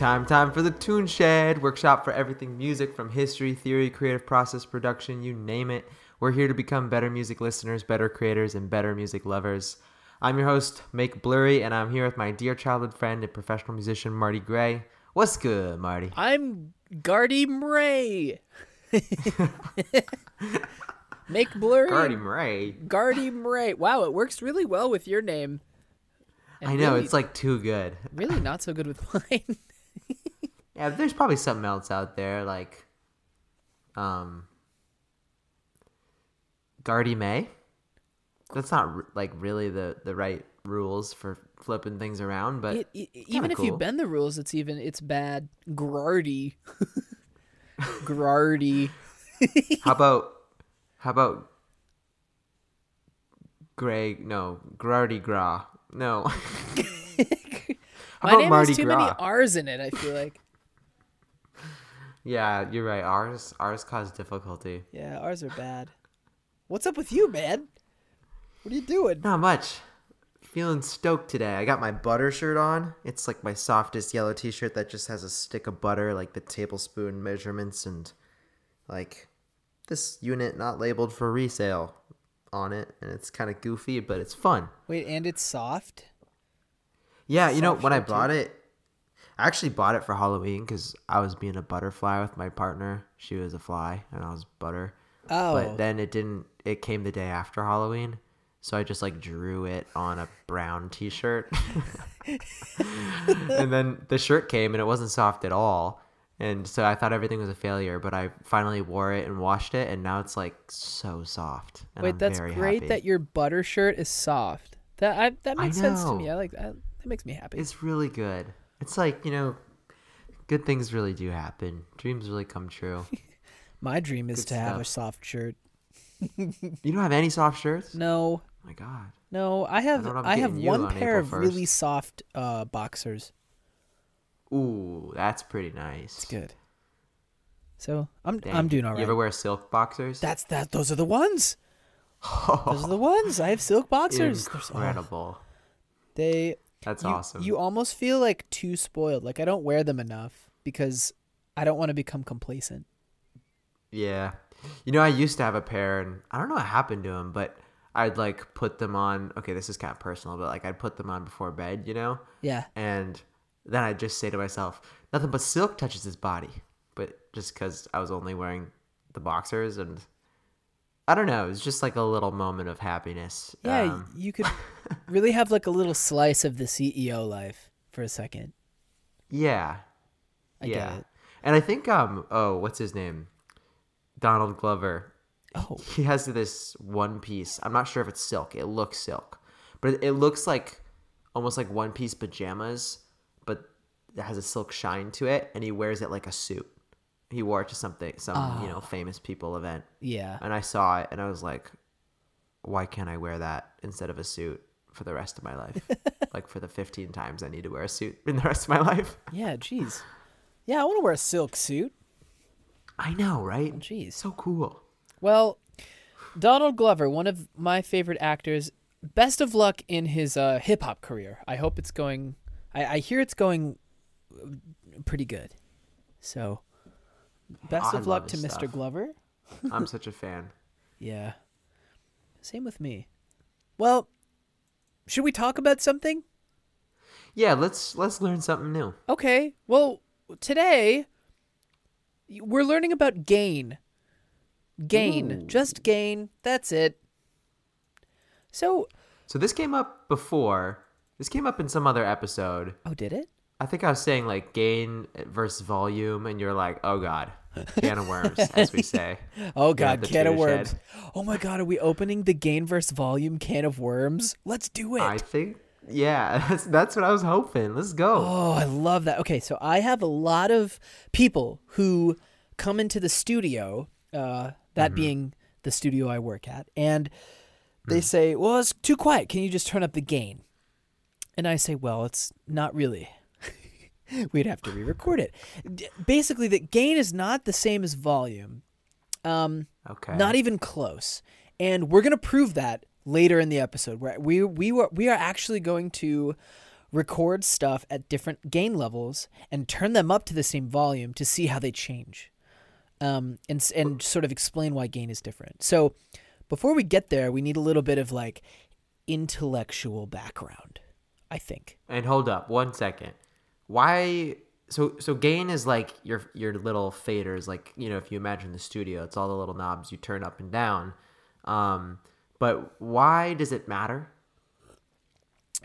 time, time for the Tune Shed workshop for everything music from history, theory, creative process, production, you name it. We're here to become better music listeners, better creators, and better music lovers. I'm your host, Make Blurry, and I'm here with my dear childhood friend and professional musician, Marty Gray. What's good, Marty? I'm Gardy Mray. Make blurry. Gardy Mray. Gardy Mray. Wow, it works really well with your name. I know, really, it's like too good. Really not so good with mine. Yeah, there's probably something else out there, like um Gardy May. That's not like really the the right rules for flipping things around, but it, it, even if cool. you bend the rules, it's even it's bad. Grardy, Grardy. how about how about Greg? No, Grardy Gra. No. My name Marty has too Gras? many R's in it. I feel like. Yeah, you're right. Ours ours cause difficulty. Yeah, ours are bad. What's up with you, man? What are you doing? Not much. Feeling stoked today. I got my butter shirt on. It's like my softest yellow t-shirt that just has a stick of butter, like the tablespoon measurements, and like this unit not labeled for resale on it, and it's kind of goofy, but it's fun. Wait, and it's soft. Yeah, soft you know when I bought too. it, I actually bought it for Halloween because I was being a butterfly with my partner. She was a fly, and I was butter. Oh, but then it didn't. It came the day after Halloween, so I just like drew it on a brown T-shirt, and then the shirt came and it wasn't soft at all and so I thought everything was a failure, but I finally wore it and washed it, and now it's like so soft. Wait, I'm that's great happy. that your butter shirt is soft. That I, that makes sense to me. I like that. That makes me happy. It's really good. It's like you know, good things really do happen. Dreams really come true. My dream is good to stuff. have a soft shirt. you don't have any soft shirts? No. Oh my God. No, I have. I, I have one on pair of really soft uh, boxers. Ooh, that's pretty nice. It's good. So I'm Dang. I'm doing all right. You ever wear silk boxers? That's that. Those are the ones. those are the ones. I have silk boxers. Incredible. Oh, they. That's you, awesome. You almost feel like too spoiled. Like I don't wear them enough because I don't want to become complacent. Yeah, you know I used to have a pair, and I don't know what happened to them, but I'd like put them on. Okay, this is kind of personal, but like I'd put them on before bed, you know. Yeah. And then I'd just say to myself, nothing but silk touches his body. But just because I was only wearing the boxers and I don't know, it was just like a little moment of happiness. Yeah, um, you could really have like a little slice of the CEO life for a second. Yeah. I yeah. And I think um oh, what's his name? Donald Glover. Oh. He has this one piece. I'm not sure if it's silk. It looks silk. But it looks like almost like one piece pajamas but it has a silk shine to it, and he wears it like a suit. He wore it to something, some oh. you know, famous people event. Yeah. And I saw it, and I was like, why can't I wear that instead of a suit for the rest of my life? like for the 15 times I need to wear a suit in the rest of my life. Yeah, jeez. Yeah, I want to wear a silk suit. I know, right? Jeez. So cool. Well, Donald Glover, one of my favorite actors. Best of luck in his uh, hip hop career. I hope it's going. I, I hear it's going pretty good. So, best I of luck to stuff. Mr. Glover. I'm such a fan. Yeah. Same with me. Well, should we talk about something? Yeah, let's let's learn something new. Okay. Well, today we're learning about gain. Gain, Ooh. just gain. That's it. So, so this came up before. This came up in some other episode. Oh, did it? I think I was saying like gain versus volume, and you're like, oh god, can of worms, as we say. oh god, can of worms. Shed. Oh my god, are we opening the gain versus volume can of worms? Let's do it. I think. Yeah, that's, that's what I was hoping. Let's go. Oh, I love that. Okay, so I have a lot of people who come into the studio, uh, that mm-hmm. being the studio I work at, and they mm. say, "Well, it's too quiet. Can you just turn up the gain?" And I say, "Well, it's not really. we'd have to re-record it. basically, the gain is not the same as volume. Um, okay. Not even close. And we're gonna prove that later in the episode. Where we we were we are actually going to record stuff at different gain levels and turn them up to the same volume to see how they change, um, and and sort of explain why gain is different. So, before we get there, we need a little bit of like intellectual background. I think. And hold up, one second. Why? So so gain is like your your little faders. Like you know, if you imagine the studio, it's all the little knobs you turn up and down. Um, but why does it matter?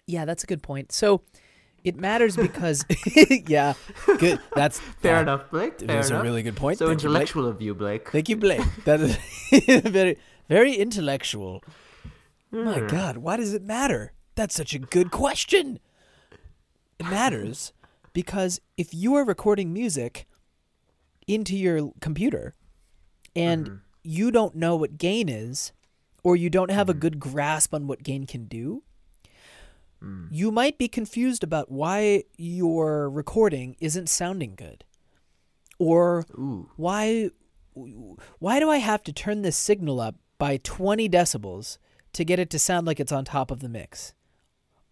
Yeah, that's a good point. So, it matters because yeah, good. That's Fair that- enough, Blake. Fair That's a really good point. So Thank you, intellectual of you, Blake. Thank you, Blake. That is very, very intellectual. My Hmm. God, why does it matter? That's such a good question. It matters because if you are recording music into your computer and Mm-hmm. you don't know what gain is, or you don't have a good grasp on what gain can do, Mm. you might be confused about why your recording isn't sounding good. Or Ooh. why why do I have to turn this signal up by 20 decibels to get it to sound like it's on top of the mix?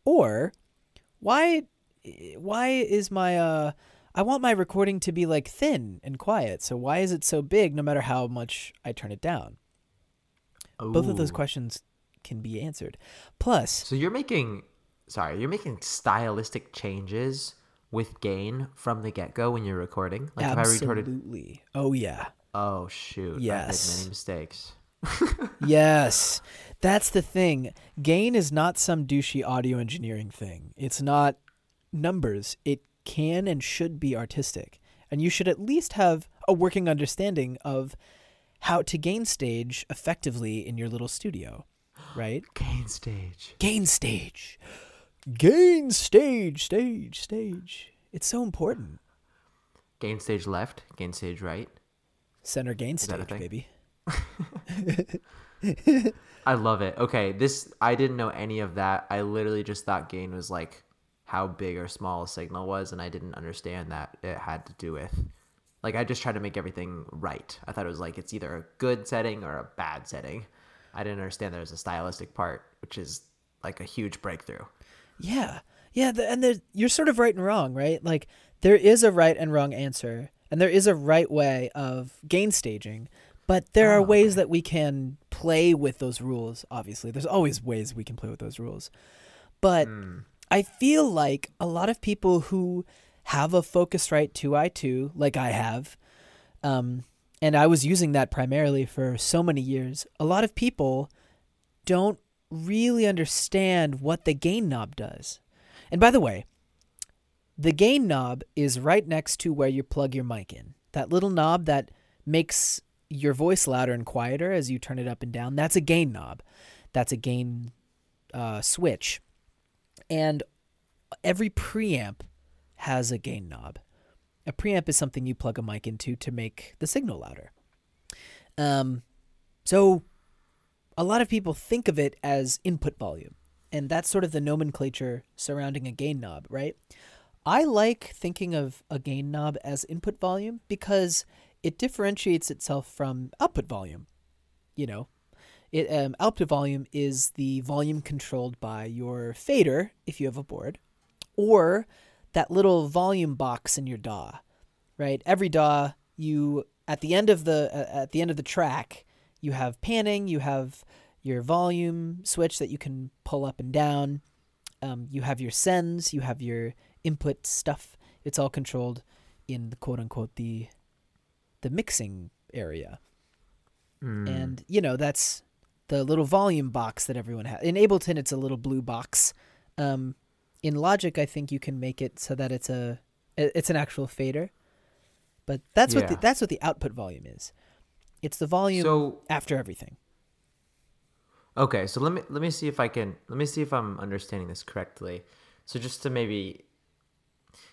Or why why is my uh I want my recording to be like thin and quiet. So why is it so big no matter how much I turn it down? Both of those questions can be answered. Plus, So you're making, sorry, you're making stylistic changes with gain from the get go when you're recording. Like if I recorded, absolutely. Oh yeah. oh shoot, I made Yes. many mistakes. Yes. That's the thing. Gain is not some douchey audio engineering thing. It's not numbers. It can and should be artistic. And you should at least have a working understanding of how to gain stage effectively in your little studio, right? Gain stage. Gain stage. Gain stage, stage, stage. It's so important. Gain stage left. Gain stage right. Center gain stage, baby. I love it. Okay, this I didn't know any of that. I literally just thought gain was like how big or small a signal was, and I didn't understand that it had to do with like I just tried to make everything right. I thought it was like it's either a good setting or a bad setting. I didn't understand there was a stylistic part, which is like a huge breakthrough. Yeah. Yeah, the, and there, you're sort of right and wrong, right? Like there is a right and wrong answer, and there is a right way of gain staging, but there are Oh, ways that we can play with those rules, obviously. There's always ways we can play with those rules. But hmm. I feel like a lot of people who have a Focusrite 2i2 like I have, um, and I was using that primarily for so many years, a lot of people don't really understand what the gain knob does. And by the way, the gain knob is right next to where you plug your mic in. That little knob that makes your voice louder and quieter as you turn it up and down, that's a gain knob. That's a gain uh, switch. And every preamp has a gain knob. A preamp is something you plug a mic into to make the signal louder. Um, so a lot of people think of it as input volume, and that's sort of the nomenclature surrounding a gain knob, right? I like thinking of a gain knob as input volume because it differentiates itself from output volume. You know, it um, output volume is the volume controlled by your fader if you have a board, or that little volume box in your DAW, right? Every DAW, you at the end of the uh, at the end of the track, you have panning, you have your volume switch that you can pull up and down. Um, you have your sends, you have your input stuff. It's all controlled in the quote unquote the the mixing area. Mm. And you know, that's the little volume box that everyone has. In Ableton it's a little blue box. Um, in Logic I think you can make it so that it's a it's an actual fader. But that's what the, Yeah. that's what the output volume is. It's the volume So after everything. Okay, so let me let me see if I can let me see if I'm understanding this correctly. So just to maybe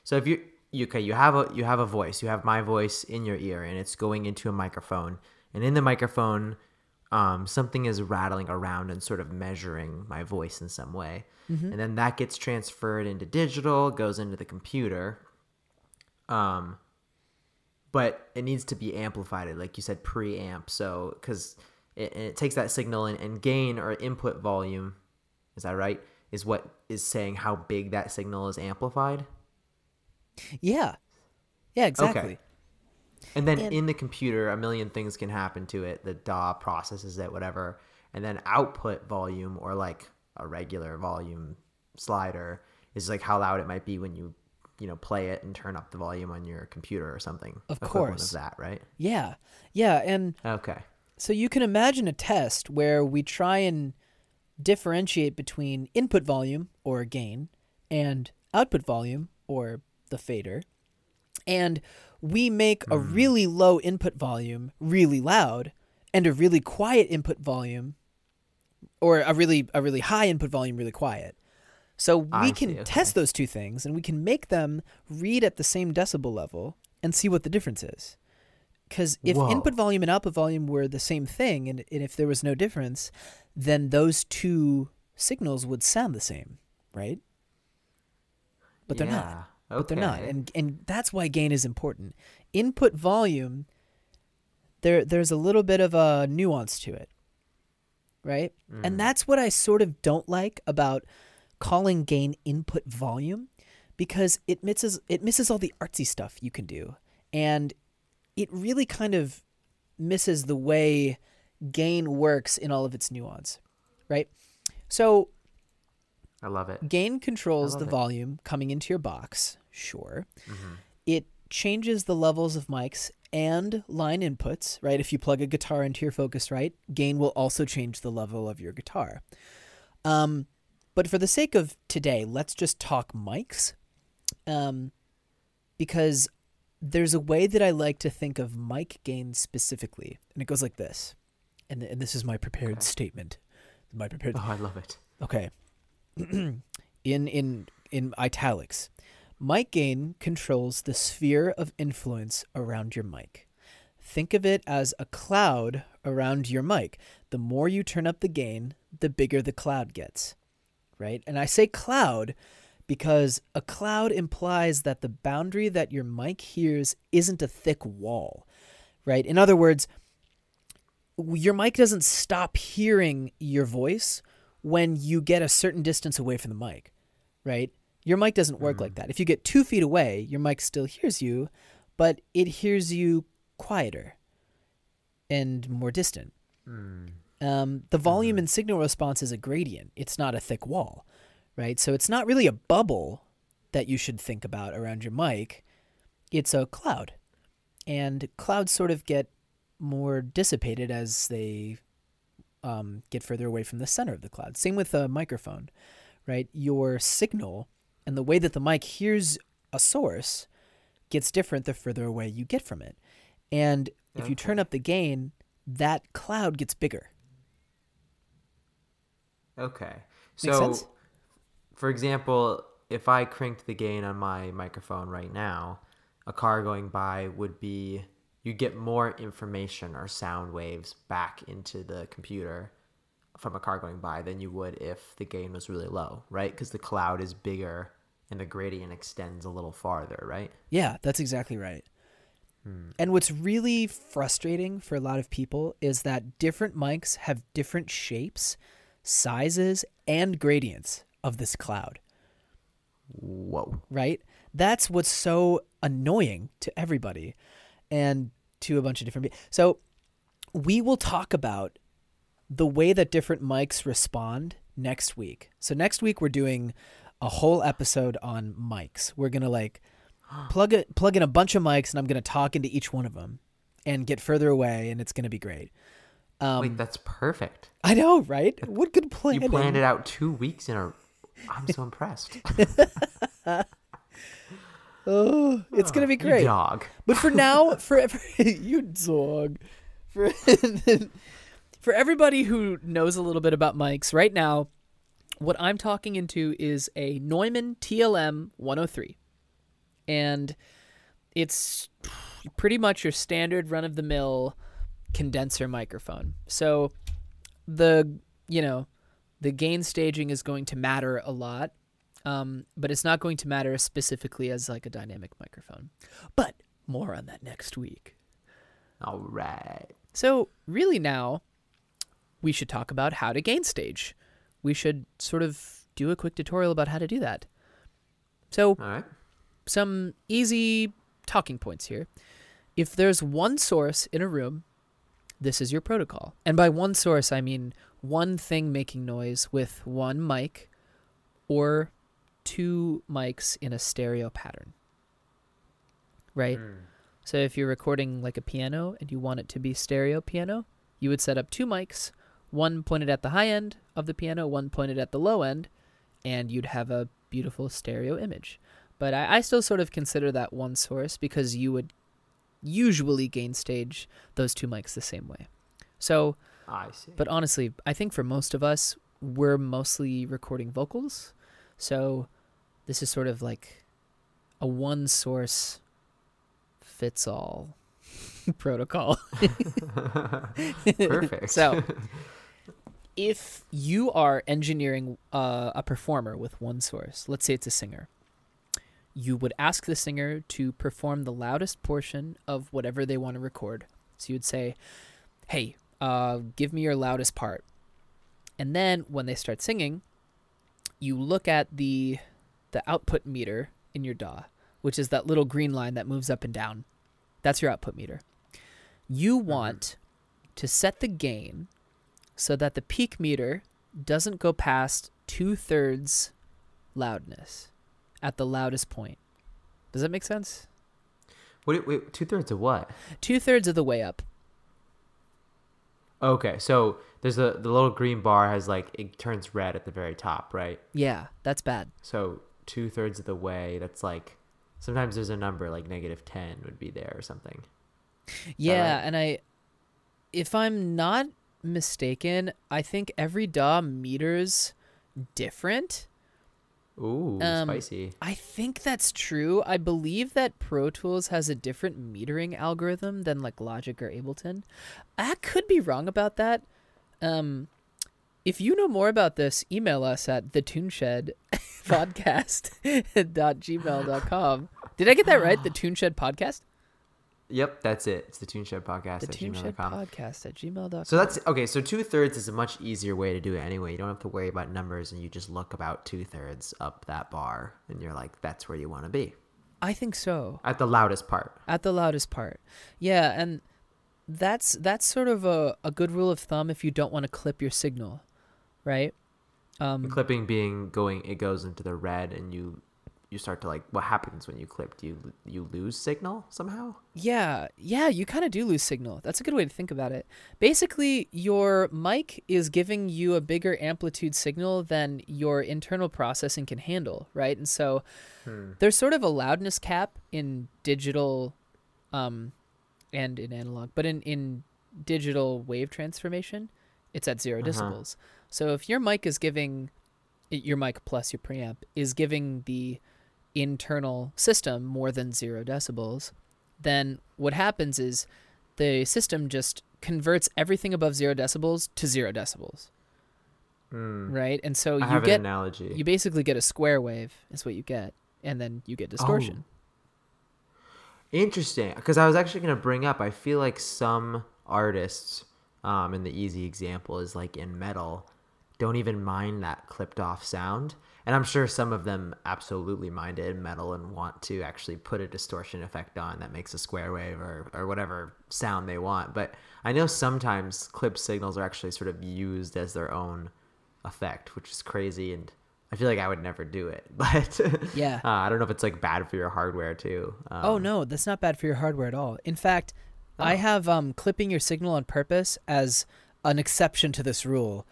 So if you you okay, you have a you have a voice, you have my voice in your ear and it's going into a microphone. And in the microphone um, something is rattling around and sort of measuring my voice in some way. And then that gets transferred into digital, goes into the computer. Um but it needs to be amplified like you said preamp so because it, it takes that signal and, and gain or input volume is that right is what is saying how big that signal is amplified. Yeah. Yeah, exactly. And then And- in the computer, a million things can happen to it. The DAW processes it, whatever. And then output volume or like a regular volume slider is like how loud it might be when you, you know, play it and turn up the volume on your computer or something. Of course. Of that, right? Yeah. Yeah, and Okay. so you can imagine a test where we try and differentiate between input volume or gain and output volume or the fader. And we make a mm. really low input volume really loud and a really quiet input volume or a really a really high input volume really quiet. So we I can see, okay. test those two things and we can make them read at the same decibel level and see what the difference is. Because if Whoa. input volume and output volume were the same thing, and, and if there was no difference, then those two signals would sound the same, right? But they're not. But they're not, okay. and and that's why gain is important. Input volume, there there's a little bit of a nuance to it, right? Mm. And that's what I sort of don't like about calling gain input volume, because it misses it misses all the artsy stuff you can do, and it really kind of misses the way gain works in all of its nuance, right? So I love it. gain controls the it. volume coming into your box, sure. Mm-hmm. It changes the levels of mics and line inputs, right? If you plug a guitar into your Focusrite, gain will also change the level of your guitar. Um, but for the sake of today, let's just talk mics. Um, because there's a way that I like to think of mic gain specifically, and it goes like this. And, and this is my prepared Okay. statement. My prepared Oh, I love it. Okay. in in in italics. Mic gain controls the sphere of influence around your mic. Think of it as a cloud around your mic. The more you turn up the gain, the bigger the cloud gets. Right? And I say cloud because a cloud implies that the boundary that your mic hears isn't a thick wall. Right? In other words, your mic doesn't stop hearing your voice when you get a certain distance away from the mic, right? Your mic doesn't work like that. If you get two feet away, your mic still hears you, but it hears you quieter and more distant. Mm. Um, the volume and signal response is a gradient. It's not a thick wall, right? So it's not really a bubble that you should think about around your mic. It's a cloud, and clouds sort of get more dissipated as they um, get further away from the center of the cloud. Same with a microphone, right? Your signal and the way that the mic hears a source gets different the further away you get from it. And if you turn up the gain, that cloud gets bigger. Okay. So, for example, if I cranked the gain on my microphone right now, a car going by would be you get more information or sound waves back into the computer from a car going by than you would if the gain was really low, right? Because the cloud is bigger and the gradient extends a little farther, right? Yeah, that's exactly right. Hmm. And what's really frustrating for a lot of people is that different mics have different shapes, sizes, and gradients of this cloud, Whoa. right? That's what's so annoying to everybody and to a bunch of different people. So we will talk about the way that different mics respond next week. So next week we're doing a whole episode on mics. We're going to like plug it plug in a bunch of mics and I'm going to talk into each one of them and get further away and it's going to be great. Um, Wait, that's perfect. I know, right? What good planning. You planned it out two weeks in a. I'm so impressed. Oh, it's going to be You great. dog. But for now, for, for you dog, for for everybody who knows a little bit about mics, right now, what I'm talking into is a Neumann TLM 103, and it's pretty much your standard run of the mill condenser microphone. So the you know the gain staging is going to matter a lot um, but it's not going to matter specifically as like a dynamic microphone. But more on that next week. All right. So really now, we should talk about how to gain stage. We should sort of do a quick tutorial about how to do that. So, right. some easy talking points here. If there's one source in a room, this is your protocol. And by one source, I mean one thing making noise with one mic or two mics in a stereo pattern. Right? Hmm. So if you're recording like a piano and you want it to be stereo piano, you would set up two mics, one pointed at the high end of the piano, one pointed at the low end, and you'd have a beautiful stereo image. But I, I still sort of consider that one source because you would usually gain stage those two mics the same way. So, I see. but honestly, I think for most of us, we're mostly recording vocals. So this is sort of like a one source fits all protocol. Perfect. So, if you are engineering uh, a performer with one source, let's say it's a singer, you would ask the singer to perform the loudest portion of whatever they want to record. So you would say, "Hey, uh, give me your loudest part," and then when they start singing, you look at the the output meter in your DAW, which is that little green line that moves up and down. That's your output meter. You want to set the gain so that the peak meter doesn't go past two thirds loudness at the loudest point. Does that make sense? Wait, wait, two thirds of what? Two thirds of the way up. Okay, so there's a the little green bar has like it turns red at the very top, right? Yeah, that's bad. So two thirds of the way, that's like sometimes there's a number like negative ten would be there or something. Yeah, right? and I, if I'm not mistaken, I think every DAW meters different. Ooh, Um, spicy. I think that's true. I believe that Pro Tools has a different metering algorithm than like Logic or Ableton. I could be wrong about that. Um, if you know more about this, email us at the Tune Shed podcast dot gmail.com. Did I get that right? The Tune Shed podcast? Yep, that's it. It's the Tune Shed podcast The at Tune Shed gmail.com. podcast at gmail.com. So that's okay. So two thirds is a much easier way to do it anyway. You don't have to worry about numbers, and you just look about two thirds up that bar, and you're like, that's where you want to be I think so. at the loudest part. At the loudest part. Yeah, and that's that's sort of a, a good rule of thumb if you don't want to clip your signal, right? Um, clipping being going, it goes into the red, and you you start to like. What happens when you clip? Do you you lose signal somehow? Yeah, yeah, you kind of do lose signal. That's a good way to think about it. Basically, your mic is giving you a bigger amplitude signal than your internal processing can handle, right? And so there's sort of a loudness cap in digital um and in analog, but in in digital wave transformation, it's at 0 Uh-huh. decibels. So if your mic is giving your mic plus your preamp is giving the internal system more than 0 decibels, then what happens is the system just converts everything above zero decibels to zero decibels, Hmm. right? And so I you have get an analogy. you basically get a square wave is what you get, and then you get distortion. Interesting, because I was actually gonna bring up. I feel like some artists, um, and the easy example is like in metal, don't even mind that clipped off sound, and I'm sure some of them absolutely minded metal and want to actually put a distortion effect on that makes a square wave or or whatever sound they want. But I know sometimes clip signals are actually sort of used as their own effect, which is crazy and. I feel like I would never do it, but Yeah. uh, I don't know if it's like bad for your hardware too. Um, oh no, that's not bad for your hardware at all. In fact, I Oh. have um, clipping your signal on purpose as an exception to this rule,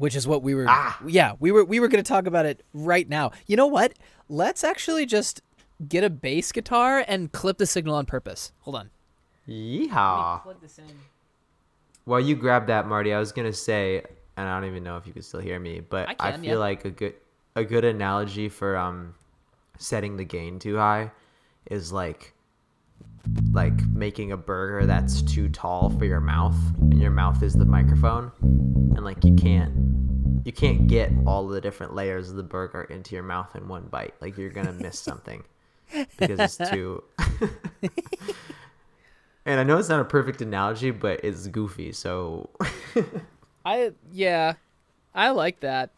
which is what we were. Ah. Yeah, we were we were going to talk about it right now. You know what? Let's actually just get a bass guitar and clip the signal on purpose. Hold on. Yeehaw. Plug this in. While you grab that, Marty, I was gonna say, and I don't even know if you can still hear me, but I I, feel yeah. like a good a good analogy for um setting the gain too high is like like making a burger that's too tall for your mouth and your mouth is the microphone and like you can't you can't get all the different layers of the burger into your mouth in one bite like you're gonna miss something because it's too and i know it's not a perfect analogy but it's goofy so I yeah, I like that.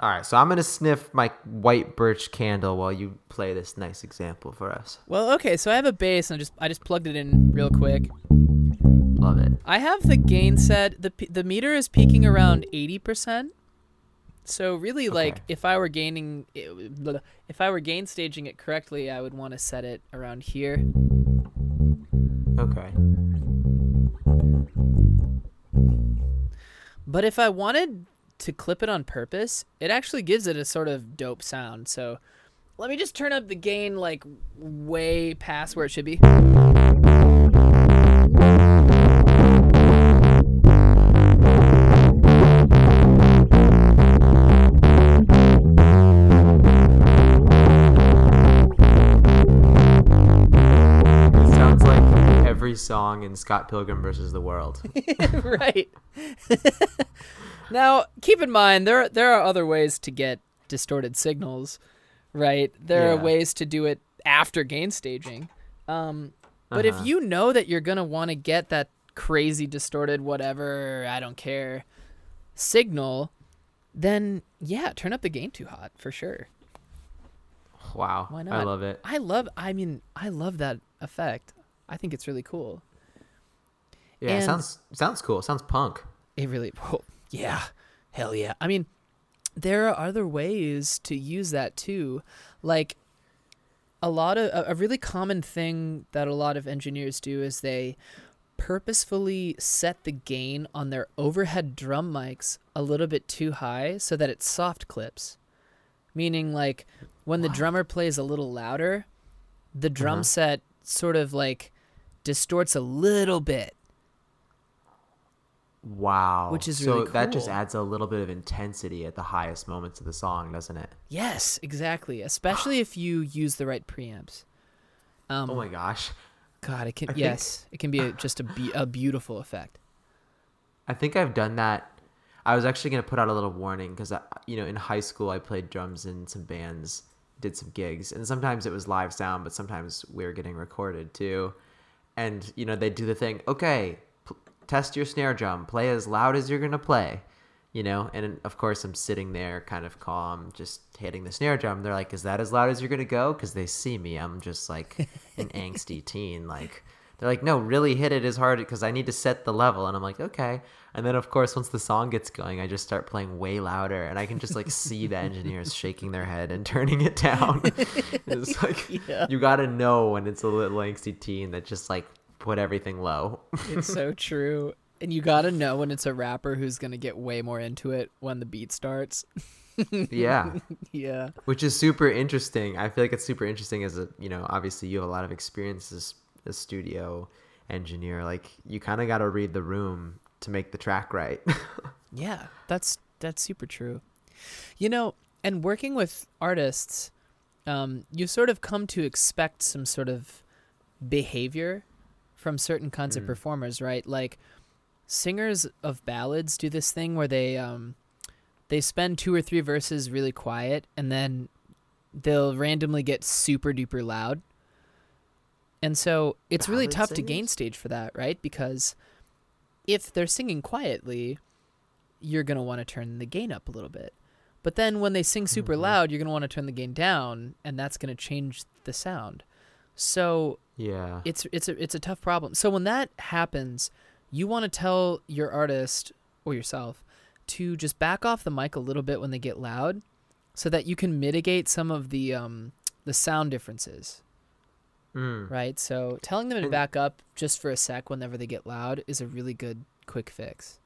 All right, so I'm gonna sniff my white birch candle while you play this nice example for us. Well, okay, so I have a bass and I just I just plugged it in real quick. Love it. I have the gain set. the The meter is peaking around eighty percent. So really, like if I were gaining, if I were gain staging it correctly, I would want to set it around here. Okay. But if I wanted to clip it on purpose, it actually gives it a sort of dope sound. So let me just turn up the gain like way past where it should be. Sounds like every song in Scott Pilgrim versus the World. right. now, keep in mind there there are other ways to get distorted signals, right? There are ways to do it after gain staging. Um, but Uh-huh. if you know that you're gonna want to get that crazy distorted whatever I don't care signal, then yeah, turn up the gain too hot for sure. Wow. Why not? I love it. I love. I mean, I love that effect. I think it's really cool. Yeah, it And- sounds sounds cool. Sounds punk. It really, oh, yeah, hell yeah. I mean, there are other ways to use that too. Like, a lot of, a, really common thing that a lot of engineers do is they purposefully set the gain on their overhead drum mics a little bit too high so that it soft clips. Meaning, like, when the drummer plays a little louder, the drum Uh-huh. set sort of like distorts a little bit. Wow. Which is so really that just adds a little bit of intensity at the highest moments of the song, doesn't it? Yes, exactly. Especially if you use the right preamps. Um, Oh my gosh. God, it can. I think- yes, it can be a, just a be- a beautiful effect. I think I've done that. I was actually going to put out a little warning because, you know, in high school, I played drums in some bands, did some gigs, and sometimes it was live sound, but sometimes we were getting recorded too. And, you know, they'd do the thing, okay, test your snare drum, play as loud as you're going to play, you know? And of course, I'm sitting there kind of calm, just hitting the snare drum. They're like, is that as loud as you're going to go? Because they see me. I'm just like an angsty teen. Like, they're like, no, really hit it as hard because I need to set the level. And I'm like, okay. And then, of course, once the song gets going, I just start playing way louder. And I can just like see the engineers shaking their head and turning it down. it's like, Yeah. you got to know when it's a little angsty teen that just like put everything low. It's so true. And you gotta know when it's a rapper who's gonna get way more into it when the beat starts. yeah. yeah. Which is super interesting. I feel like it's super interesting as a, you know, obviously you have a lot of experience as a studio engineer. Like, you kind of got to read the room to make the track right. Yeah, that's that's super true. You know, and working with artists, um, you sort of come to expect some sort of behavior from certain kinds of Mm. performers, right? Like singers of ballads do this thing where they um they spend two or three verses really quiet and then they'll randomly get super duper loud. And so it's really Ballad tough to gain stage for that, right? Because if they're singing quietly, you're going to want to turn the gain up a little bit. But then when they sing super Mhm. loud, you're going to want to turn the gain down and that's going to change the sound. So yeah. it's it's a it's a tough problem. So when that happens, you want to tell your artist or yourself to just back off the mic a little bit when they get loud, so that you can mitigate some of the um the sound differences, Mm. right? So telling them to back up just for a sec whenever they get loud is a really good quick fix.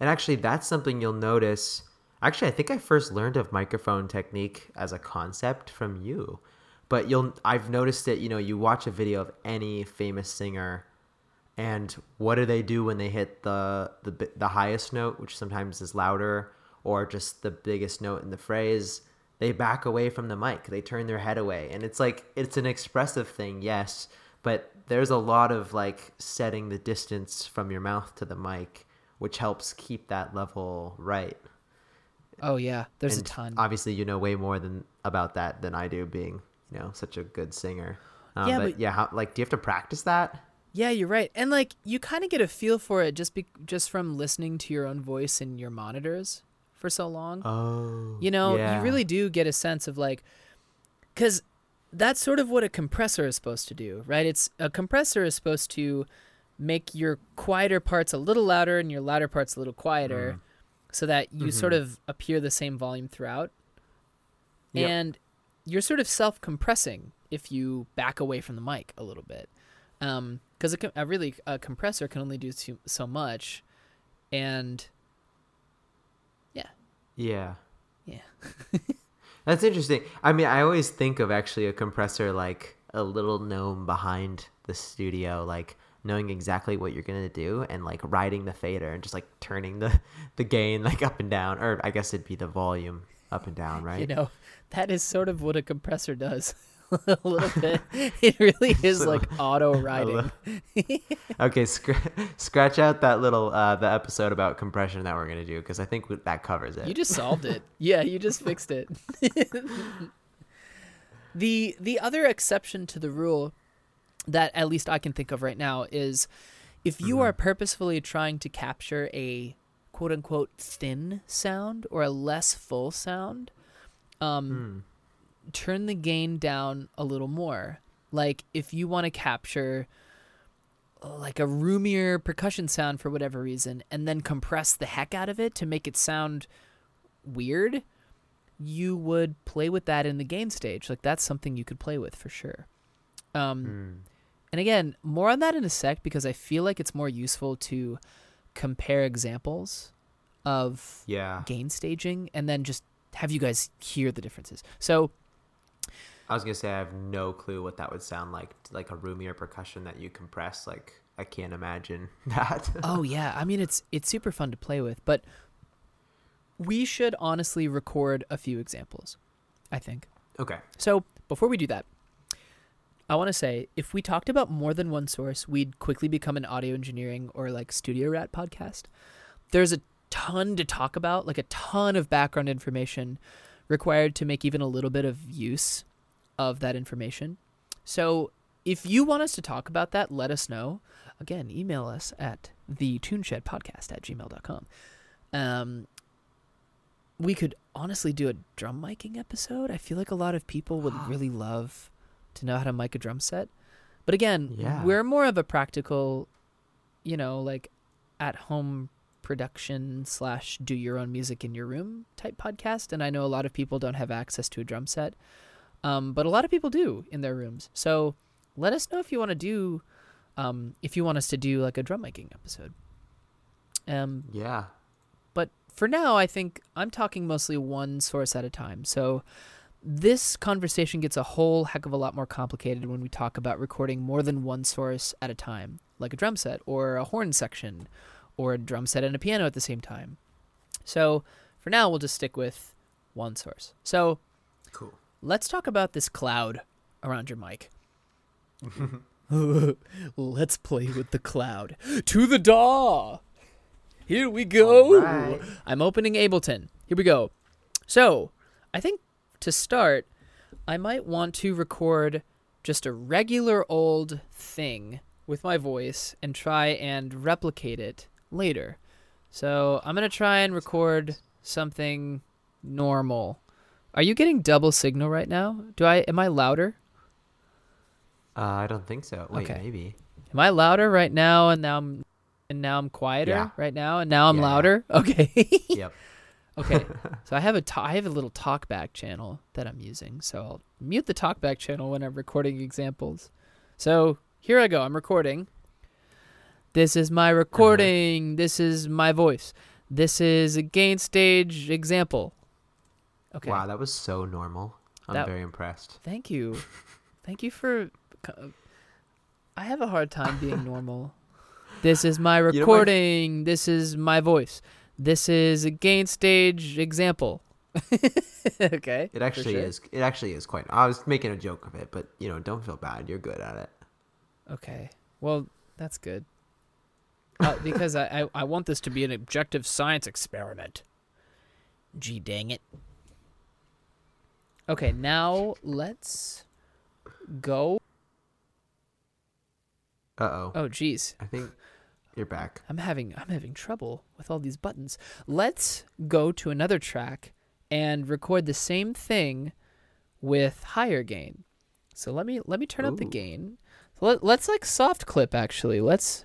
And actually, that's something you'll notice. Actually, I think I first learned of microphone technique as a concept from you. But you'll I've noticed it, you know, you watch a video of any famous singer and what do they do when they hit the the the highest note, which sometimes is louder or just the biggest note in the phrase? They back away from the mic. They turn their head away. And it's like it's an expressive thing, yes, but there's a lot of like setting the distance from your mouth to the mic which helps keep that level right. Oh yeah, there's And a ton. Obviously, you know way more than about that than I do, being you know such a good singer. Um, Yeah, but, but- yeah, how, like, do you have to practice that? Yeah, you're right. And like you kind of get a feel for it just be- just from listening to your own voice in your monitors for so long. Oh. You know, yeah. you really do get a sense of like, because that's sort of what a compressor is supposed to do, right? It's a compressor is supposed to make your quieter parts a little louder and your louder parts a little quieter, Mm. so that you sort Mhm. of appear the same volume throughout. Yep. And you're sort of self-compressing if you back away from the mic a little bit, um, because a, a really a compressor can only do too, so much, and yeah, Yeah. Yeah. That's interesting. I mean, I always think of actually a compressor like a little gnome behind the studio, like knowing exactly what you're gonna do and like riding the fader and just like turning the the gain like up and down, or I guess it'd be the volume up and down, right? You know, that is sort of what a compressor does. a little bit. It really is So- like auto riding. okay, scr- scratch out that little uh, the episode about compression that we're gonna do because I think that covers it. You just solved it. Yeah, you just fixed it. the the other exception to the rule that at least I can think of right now is if you are purposefully trying to capture a quote unquote thin sound or a less full sound, um, Hmm. turn the gain down a little more. Like if you want to capture like a roomier percussion sound for whatever reason and then compress the heck out of it to make it sound weird, you would play with that in the gain stage. Like that's something you could play with for sure. Um, Hmm. and again, more on that in a sec because I feel like it's more useful to compare examples of Yeah, gain staging and then just have you guys hear the differences. So I was gonna say I have no clue what that would sound like, like a roomier percussion that you compress. Like I can't imagine that. oh yeah i mean it's it's super fun to play with but we should honestly record a few examples i think okay. so before we do that i want to say if we talked about more than one source we'd quickly become an audio engineering or like studio rat podcast there's a ton to talk about like a ton of background information required to make even a little bit of use of that information so if you want us to talk about that let us know again, email us at the Podcast at gmail.com. Um, we could honestly do a drum miking episode. I feel like a lot of people would really love to know how to mic a drum set. But again, Yeah. we're more of a practical, you know, like at home production slash do your own music in your room type podcast. And I know a lot of people don't have access to a drum set, um, but a lot of people do in their rooms. So let us know if you want to do um, if you want us to do like a drum miking episode. Um, Yeah. but for now, I think I'm talking mostly one source at a time. So this conversation gets a whole heck of a lot more complicated when we talk about recording more than one source at a time, like a drum set or a horn section or a drum set and a piano at the same time. So for now, we'll just stick with one source. So Cool. let's talk about this cloud around your mic. Let's play with the cloud. To the DAW! Here we go! Alright. I'm opening Ableton. Here we go. So, I think to start, I might want to record just a regular old thing with my voice and try and replicate it later. So, I'm going to try and record something normal. Are you getting double signal right now? Do I am I louder? Uh, I don't think so. Wait, Okay. maybe. Am I louder right now and now I'm and now I'm quieter Yeah. right now and now I'm Yeah, louder? Okay. yep. Okay. So I have a ta- I have a little talkback channel that I'm using. So I'll mute the talkback channel when I'm recording examples. So here I go. I'm recording. This is my uh-huh. recording. This is my voice. This is a gain stage example. Okay. Wow, that was so normal. I'm That- very impressed. Thank you. Thank you for. Uh, I have a hard time being normal. This is my know my- recording. This is my voice. This is a gain stage example. okay. It actually sure. is. It actually is quite. I was making a joke of it, but you know, don't feel bad. You're good at it. Okay. Well, that's good. Uh, because I, I, I want this to be an objective science experiment. Gee dang it. Okay, now let's go. Uh oh. Oh, geez. I think. You're back. I'm having I'm having trouble with all these buttons. Let's go to another track and record the same thing with higher gain. So let me let me turn up the gain. So let, let's like soft clip actually. Let's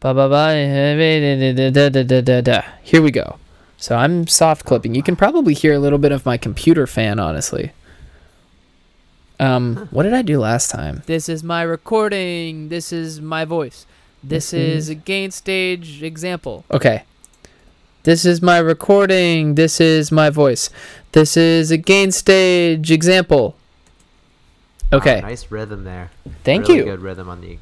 ba ba ba da da da da da da da. Here we go. So I'm soft clipping. You can probably hear a little bit of my computer fan, honestly. Um, what did I do last time? This is my recording. This is my voice. This is a gain stage example. Okay. This is my recording. This is my voice. This is a gain stage example. Wow, Okay. nice rhythm there. Thank really you. Good rhythm on the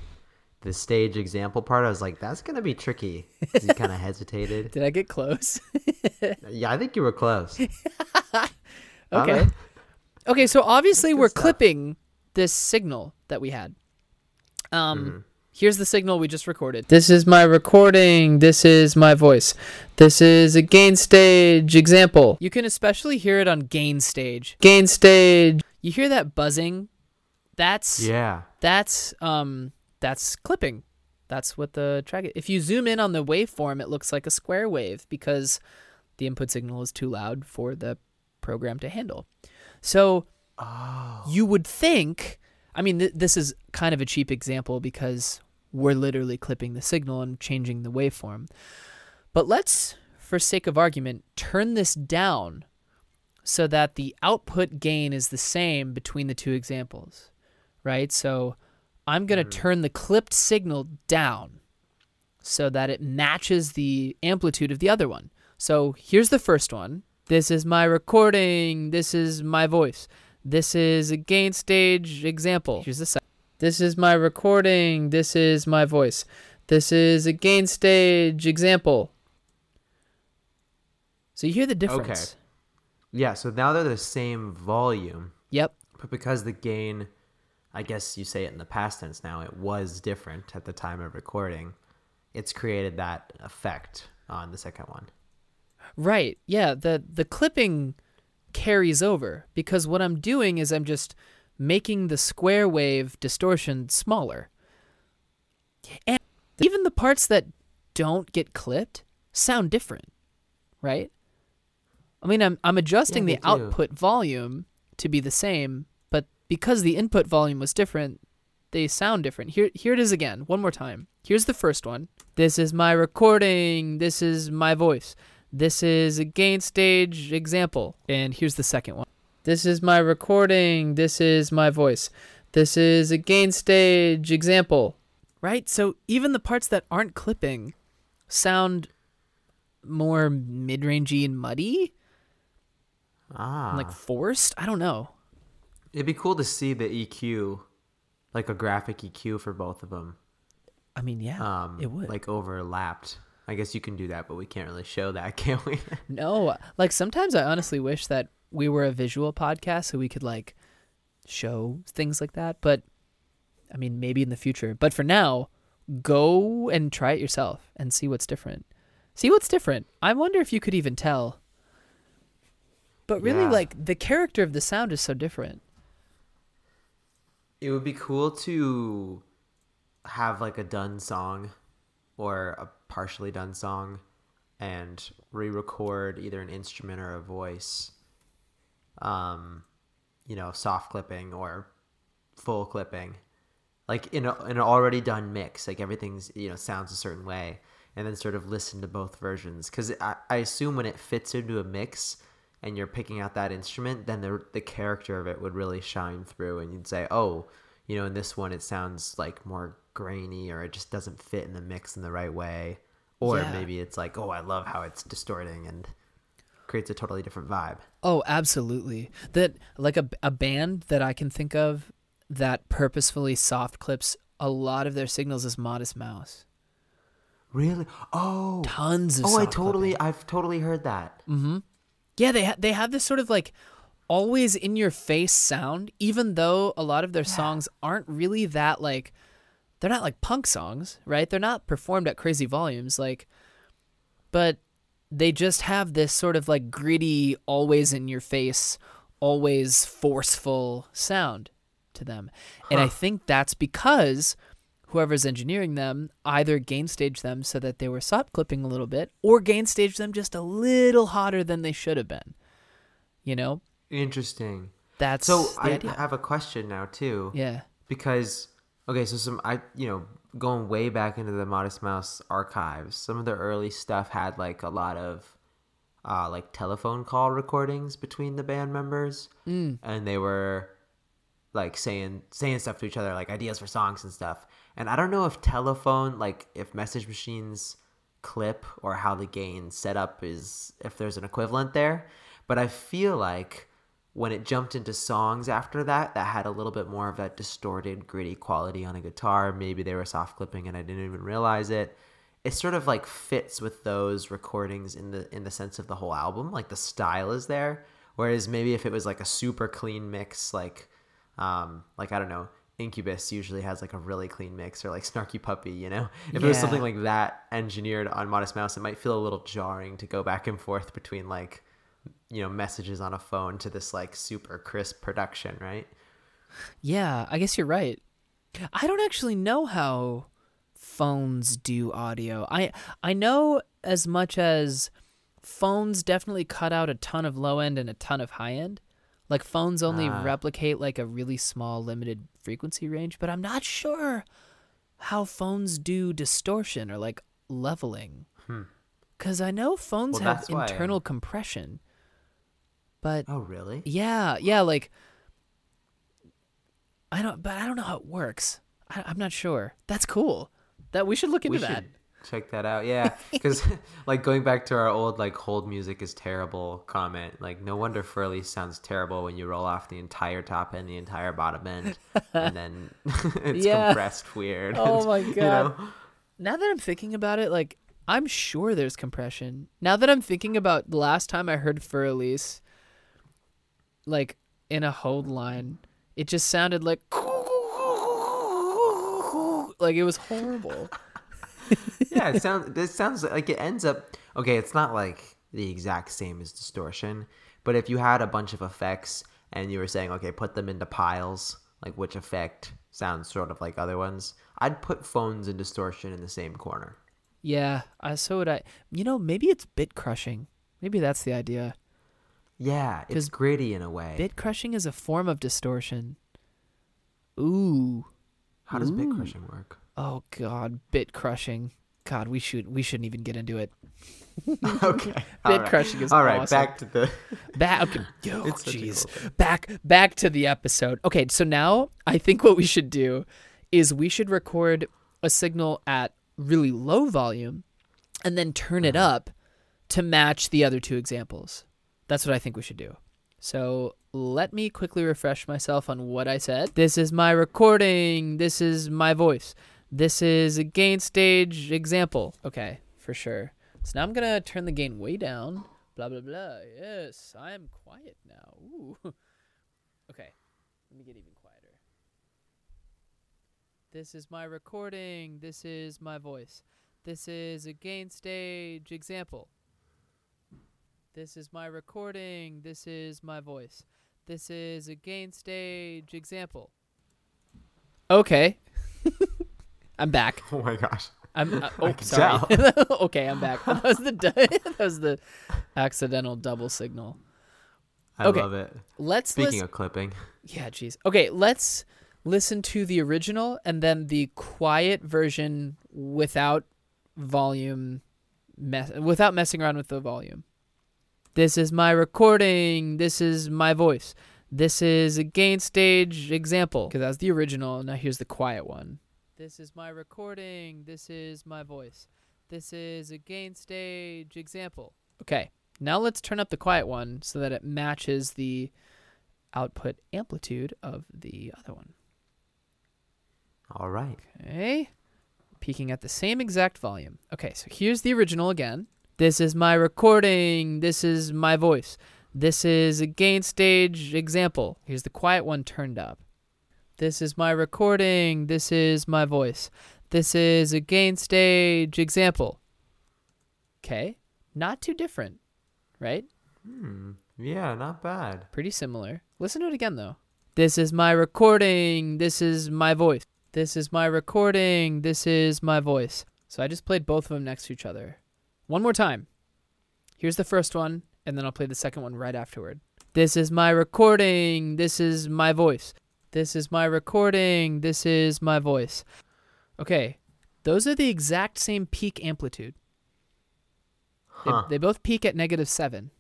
the stage example part. I was like, that's gonna be tricky. You kind of hesitated. Did I get close? Yeah, I think you were close. Okay. Alright. Okay, so obviously we're stuff. clipping this signal that we had. Um Mhm. Here's the signal we just recorded. This is my recording. This is my voice. This is a gain stage example. You can especially hear it on gain stage. Gain stage. You hear that buzzing? That's Yeah. that's um that's clipping. That's what the track. If you zoom in on the waveform, it looks like a square wave because the input signal is too loud for the program to handle. So Oh. you would think. I mean, th- this is kind of a cheap example because we're literally clipping the signal and changing the waveform. But let's, for sake of argument, turn this down so that the output gain is the same between the two examples, right? So I'm going to hmm. turn the clipped signal down so that it matches the amplitude of the other one. So here's the first one. This is my recording. This is my voice. This is a gain stage example. Here's the second. This is my recording. This is my voice. This is a gain stage example. So you hear the difference. Okay. Yeah. So now they're the same volume, Yep. but because the gain, I guess you say it in the past tense now, it was different at the time of recording. It's created that effect on the second one. Right. Yeah, the the clipping carries over because what I'm doing is I'm just making the square wave distortion smaller. And even the parts that don't get clipped sound different, right? I mean, I'm I'm adjusting Yeah, the do. output volume to be the same, but because the input volume was different, they sound different. Here here it is again, one more time. Here's the first one. This is my recording. This is my voice. This is a gain stage example. And here's the second one. This is my recording. This is my voice. This is a gain stage example. Right? So even the parts that aren't clipping sound more mid rangey and muddy, Ah. like forced. I don't know. It'd be cool to see the EQ, like a graphic EQ for both of them, I mean, yeah, um, it would. like overlapped. I guess you can do that, but we can't really show that, can we? No, like sometimes I honestly wish that we were a visual podcast so we could like show things like that. But I mean, maybe in the future. But for now, go and try it yourself and see what's different. See what's different. I wonder if you could even tell. But really, Yeah. like the character of the sound is so different. it would be cool to have like a done song or a partially done song and re-record either an instrument or a voice um you know soft clipping or full clipping like in, a, in an already done mix like everything's you know sounds a certain way and then sort of listen to both versions. Because I, I assume when it fits into a mix and you're picking out that instrument then the, the character of it would really shine through and you'd say oh you know in this one it sounds like more grainy or it just doesn't fit in the mix in the right way or Yeah. maybe it's like oh i love how it's distorting and creates a totally different vibe Oh, absolutely. That like a a band that I can think of that purposefully soft clips a lot of their signals is Modest Mouse. really oh Tons of oh i totally clipping. i've totally heard that mm-hmm. Yeah, they ha- they have this sort of like always in your face sound even though a lot of their songs aren't really that like they're not like punk songs, right? They're not performed at crazy volumes like but they just have this sort of like gritty always in your face, always forceful sound to them. And I think that's because whoever's engineering them either gain stage them so that they were soft clipping a little bit or gain stage them just a little hotter than they should have been. You know, Interesting. that's So I idea. have a question now too. yeah. because okay so some i you know going way back into the modest mouse archives some of the early stuff had like a lot of uh like telephone call recordings between the band members Mm. and they were like saying saying stuff to each other like ideas for songs and stuff and i don't know if telephone like if message machines clip or how the gain setup is if there's an equivalent there but i feel like when it jumped into songs after that that had a little bit more of that distorted gritty quality on a guitar. Maybe they were soft clipping and i didn't even realize it. It sort of like fits with those recordings in the in the sense of the whole album like the style is there. Whereas maybe if it was like a super clean mix like um like i don't know incubus usually has like a really clean mix or like snarky puppy you know? If it was something like that engineered on modest mouse it might feel a little jarring to go back and forth between like you know messages on a phone to this like super crisp production right Yeah, I guess you're right. I don't actually know how phones do audio. I I know as much as phones definitely cut out a ton of low end and a ton of high end. Like phones only Ah. replicate like a really small limited frequency range, but I'm not sure how phones do distortion or like leveling. Cuz I know phones Hmm. Well, have why, internal um, compression. But oh really yeah, yeah, like I don't, but I don't know how it works. I, I'm not sure. That's cool. That we should look into we that. check that out yeah because like going back to our old like hold music is terrible comment like no wonder Fur Elise sounds terrible when you roll off the entire top end, the entire bottom end and then it's Yeah. compressed weird Oh my you God. know? Now that I'm thinking about it, like I'm sure there's compression. Now that I'm thinking about the last time I heard Fur Elise, like in a hold line, it just sounded like like it was horrible. yeah it sounds it sounds like it ends up okay it's not like the exact same as distortion but if you had a bunch of effects and you were saying okay put them into piles like which effect sounds sort of like other ones i'd put phones and distortion in the same corner Yeah, I so would I. You know, maybe it's bit crushing. Maybe that's the idea. Yeah it's gritty in a way Bit crushing is a form of distortion. Ooh. how does bit crushing work Oh god, bit crushing. God, we should we shouldn't even get into it. okay Bit crushing is all right awesome. back to the Back okay. Oh, It's such a jeez. cool. Back back to the episode. Okay, so now I think what we should do is we should record a signal at really low volume and then turn it Uh-huh. up to match the other two examples. That's what I think we should do. So let me quickly refresh myself on what I said. This is my recording. This is my voice. This is a gain stage example. Okay, for sure. So now I'm going to turn the gain way down. Blah, blah, blah. Yes, I am quiet now. Ooh. Okay, let me get even quieter. This is my recording. This is my voice. This is a gain stage example. This is my recording. This is my voice. This is a gain stage example. Okay. I'm back. oh my gosh I'm uh, oh sorry. okay, I'm back. That was the that was the accidental double signal. i Okay. love it Let's speaking listen. of clipping Yeah, jeez. Okay, let's listen to the original and then the quiet version without volume, mess without messing around with the volume. This is my recording. This is my voice. This is a gain stage example because that's the original. Now here's the quiet one. This is my recording. This is my voice. This is a gain stage example. Okay, now let's turn up the quiet one so that it matches the output amplitude of the other one. all right Okay. Peaking at the same exact volume. Okay, so here's the original again. This is my recording. This is my voice. This is a gain stage example. Here's the quiet one turned up. This is my recording. This is my voice. This is a gain stage example. Okay, not too different, right? hmm. yeah not bad Pretty similar. Listen to it again though. This is my recording. This is my voice. This is my recording. This is my voice. So I just played both of them next to each other. One more time. Here's the first one, and then I'll play the second one right afterward. This is my recording. This is my voice. This is my recording. This is my voice. Okay, those are the exact same peak amplitude. They, Huh. they both peak at negative seven.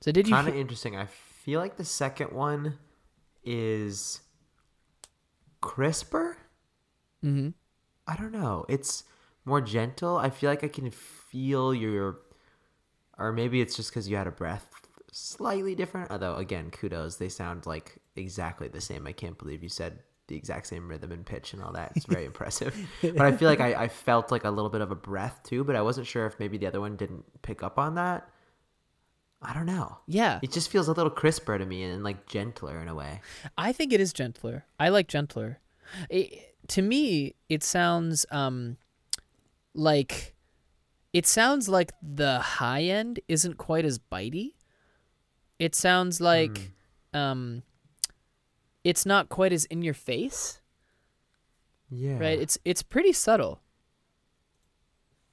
So did you? Kind of he- interesting. I feel like the second one is crisper. Mhm. I don't know. It's more gentle. I feel like I can feel your, or maybe it's just because you had a breath slightly different. Although again, kudos. They sound like exactly the same. I can't believe you said the exact same rhythm and pitch and all that. It's very impressive. But I feel like I, I felt like a little bit of a breath too. But I wasn't sure if maybe the other one didn't pick up on that. I don't know. Yeah, It just feels a little crisper to me and like gentler in a way. I think it is gentler. I like gentler. It, to me, it sounds um like it sounds like the high end isn't quite as bitey. It sounds like um it's not quite as in your face, Yeah. right? It's it's pretty subtle.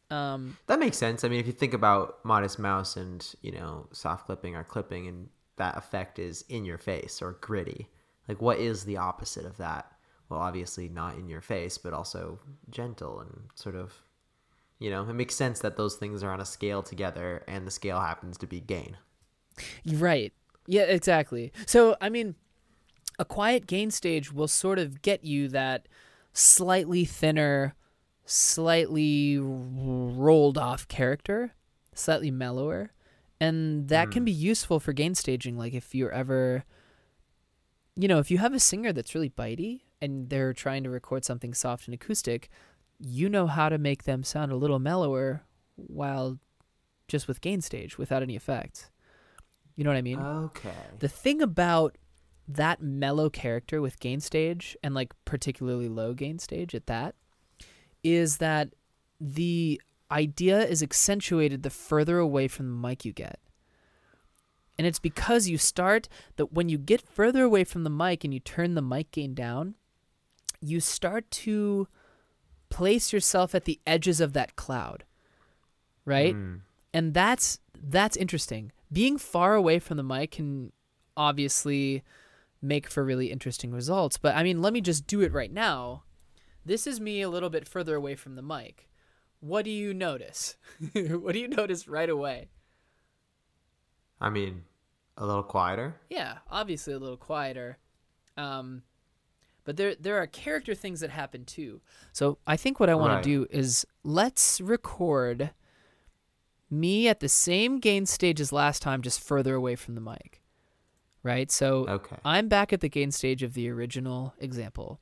Um That makes sense. I mean, if you think about Modest Mouse and, you know, soft clipping or clipping, and that effect is in your face or gritty, like what is the opposite of that? Well, obviously not in your face, but also gentle and sort of, you know, it makes sense that those things are on a scale together and the scale happens to be gain. Right. Yeah, exactly. So, I mean, a quiet gain stage will sort of get you that slightly thinner, slightly rolled off character, slightly mellower. And that can hmm. be useful for gain staging. Like, if you're ever, you know, if you have a singer that's really bitey and they're trying to record something soft and acoustic, you know how to make them sound a little mellower while just with gain stage without any effects. You know what I mean? Okay. The thing about that mellow character with gain stage and like particularly low gain stage at that is that the idea is accentuated the further away from the mic you get. And it's because you start that when you get further away from the mic and you turn the mic gain down, you start to place yourself at the edges of that cloud. Right? Mm. and that's that's interesting. Being far away from the mic can obviously make for really interesting results. But I mean, let me just do it right now. This is me a little bit further away from the mic. What do you notice? what do you notice right away? I mean, a little quieter. Yeah, obviously a little quieter. Um, but there there are character things that happen too. So I think what I want Right. to do is let's record me at the same gain stage as last time, just further away from the mic. Right? So Okay. I'm back at the gain stage of the original example.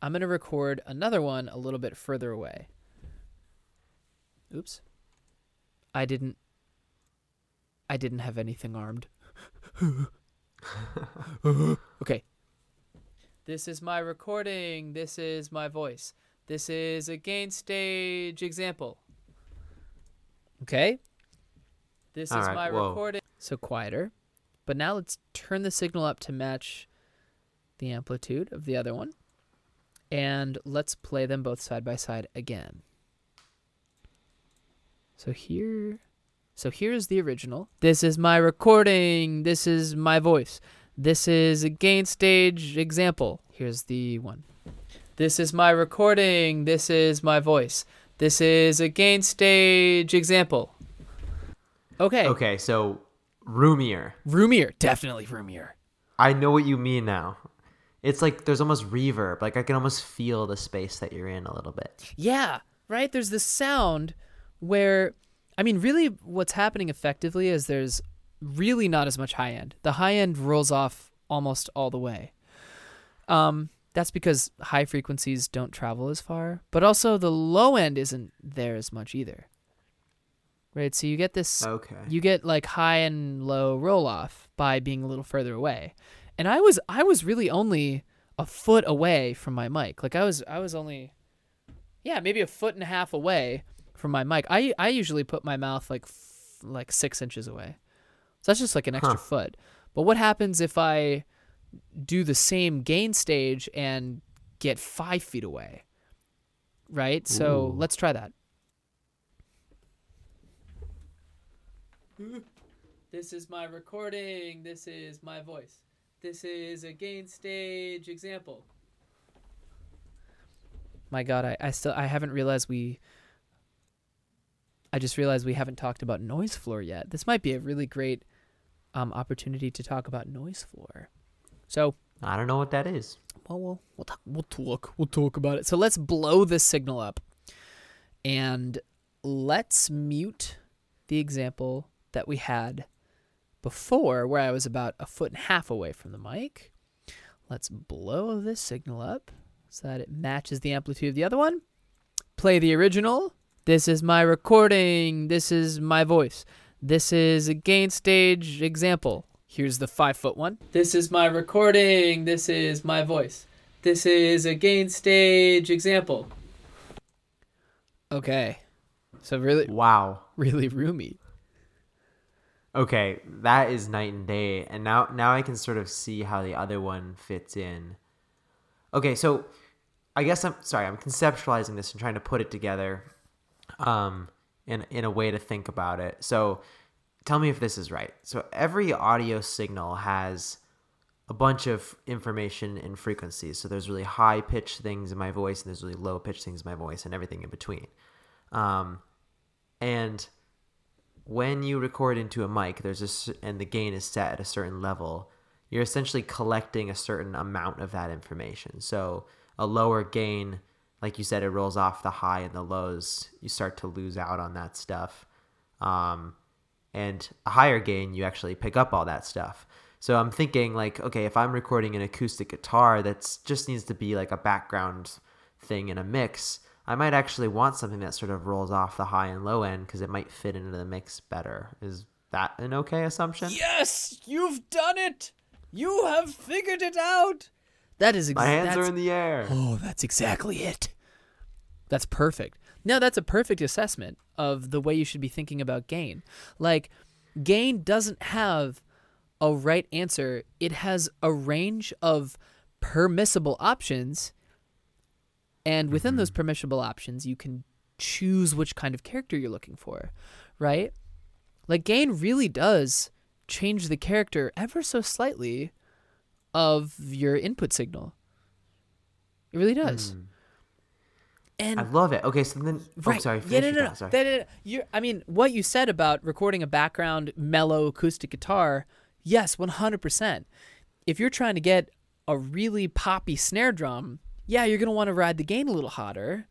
I'm going to record another one a little bit further away. Oops. I didn't I didn't have anything armed. okay. This is my recording. This is my voice. This is a gain stage example. Okay? This All is right, my whoa. recording. So quieter. But now let's turn the signal up to match the amplitude of the other one. And let's play them both side by side again. So here so here's the original. This is my recording. This is my voice. This is a gain stage example. Here's the one. This is my recording. This is my voice. This is a gain stage example. Okay. Okay, so roomier. Roomier. Definitely roomier. I know what you mean now. It's like there's almost reverb. Like I can almost feel the space that you're in a little bit. Yeah, right? There's this sound where, I mean, really what's happening effectively is there's really not as much high end. The high end rolls off almost all the way. Um, that's because high frequencies don't travel as far, but also the low end isn't there as much either. Right? So you get this Okay. you get like high and low roll off by being a little further away. And I was I was really only a foot away from my mic. Like I was I was only yeah, maybe a foot and a half away from my mic. I I usually put my mouth like f- like 6 inches away. So that's just like an extra Huh. foot. But what happens if I do the same gain stage and get five feet away. Right? So Ooh. let's try that. This is my recording. This is my voice. This is a gain stage example. My god, I, I still I haven't realized we I just realized we haven't talked about noise floor yet. This might be a really great um, opportunity to talk about noise floor. So, I don't know what that is. well, we'll we'll talk we'll talk we'll talk about it. So let's blow this signal up, and let's mute the example that we had before, where I was about a foot and a half away from the mic. Let's blow this signal up so that it matches the amplitude of the other one. Play the original. This is my recording. This is my voice. This is a gain stage example. Here's the five foot one. This is my recording. This is my voice. This is a gain stage example. Okay. So really, Wow. really roomy. Okay, that is night and day, and now now I can sort of see how the other one fits in. Okay, so I guess I'm sorry, I'm conceptualizing this and trying to put it together, um, in in a way to think about it. So, tell me if this is right. So every audio signal has a bunch of information and frequencies. So there's really high pitched things in my voice, and there's really low pitched things in my voice, and everything in between. Um, and when you record into a mic, there's this, and the gain is set at a certain level. You're essentially collecting a certain amount of that information. So a lower gain, like you said, it rolls off the high and the lows. You start to lose out on that stuff. Um, and a higher gain, you actually pick up all that stuff. So I'm thinking like, okay, if I'm recording an acoustic guitar that just needs to be like a background thing in a mix, I might actually want something that sort of rolls off the high and low end because it might fit into the mix better. Is that an okay assumption? Yes, you've done it. You have figured it out. That is My hands exactly. are in the air. Oh, that's exactly it. That's perfect. No, that's a perfect assessment of the way you should be thinking about gain. Like, gain doesn't have a right answer, it has a range of permissible options. And within those mm-hmm. permissible options, you can choose which kind of character you're looking for, right? Like, gain really does change the character ever so slightly of your input signal. It really does. Hmm. And I love it. Okay, so then, oh, sorry, yeah, no, no, no. sorry. No, no, no. You're, I mean, what you said about recording a background mellow acoustic guitar, yes, one hundred percent. If you're trying to get a really poppy snare drum, yeah, you're gonna want to ride the gain a little hotter,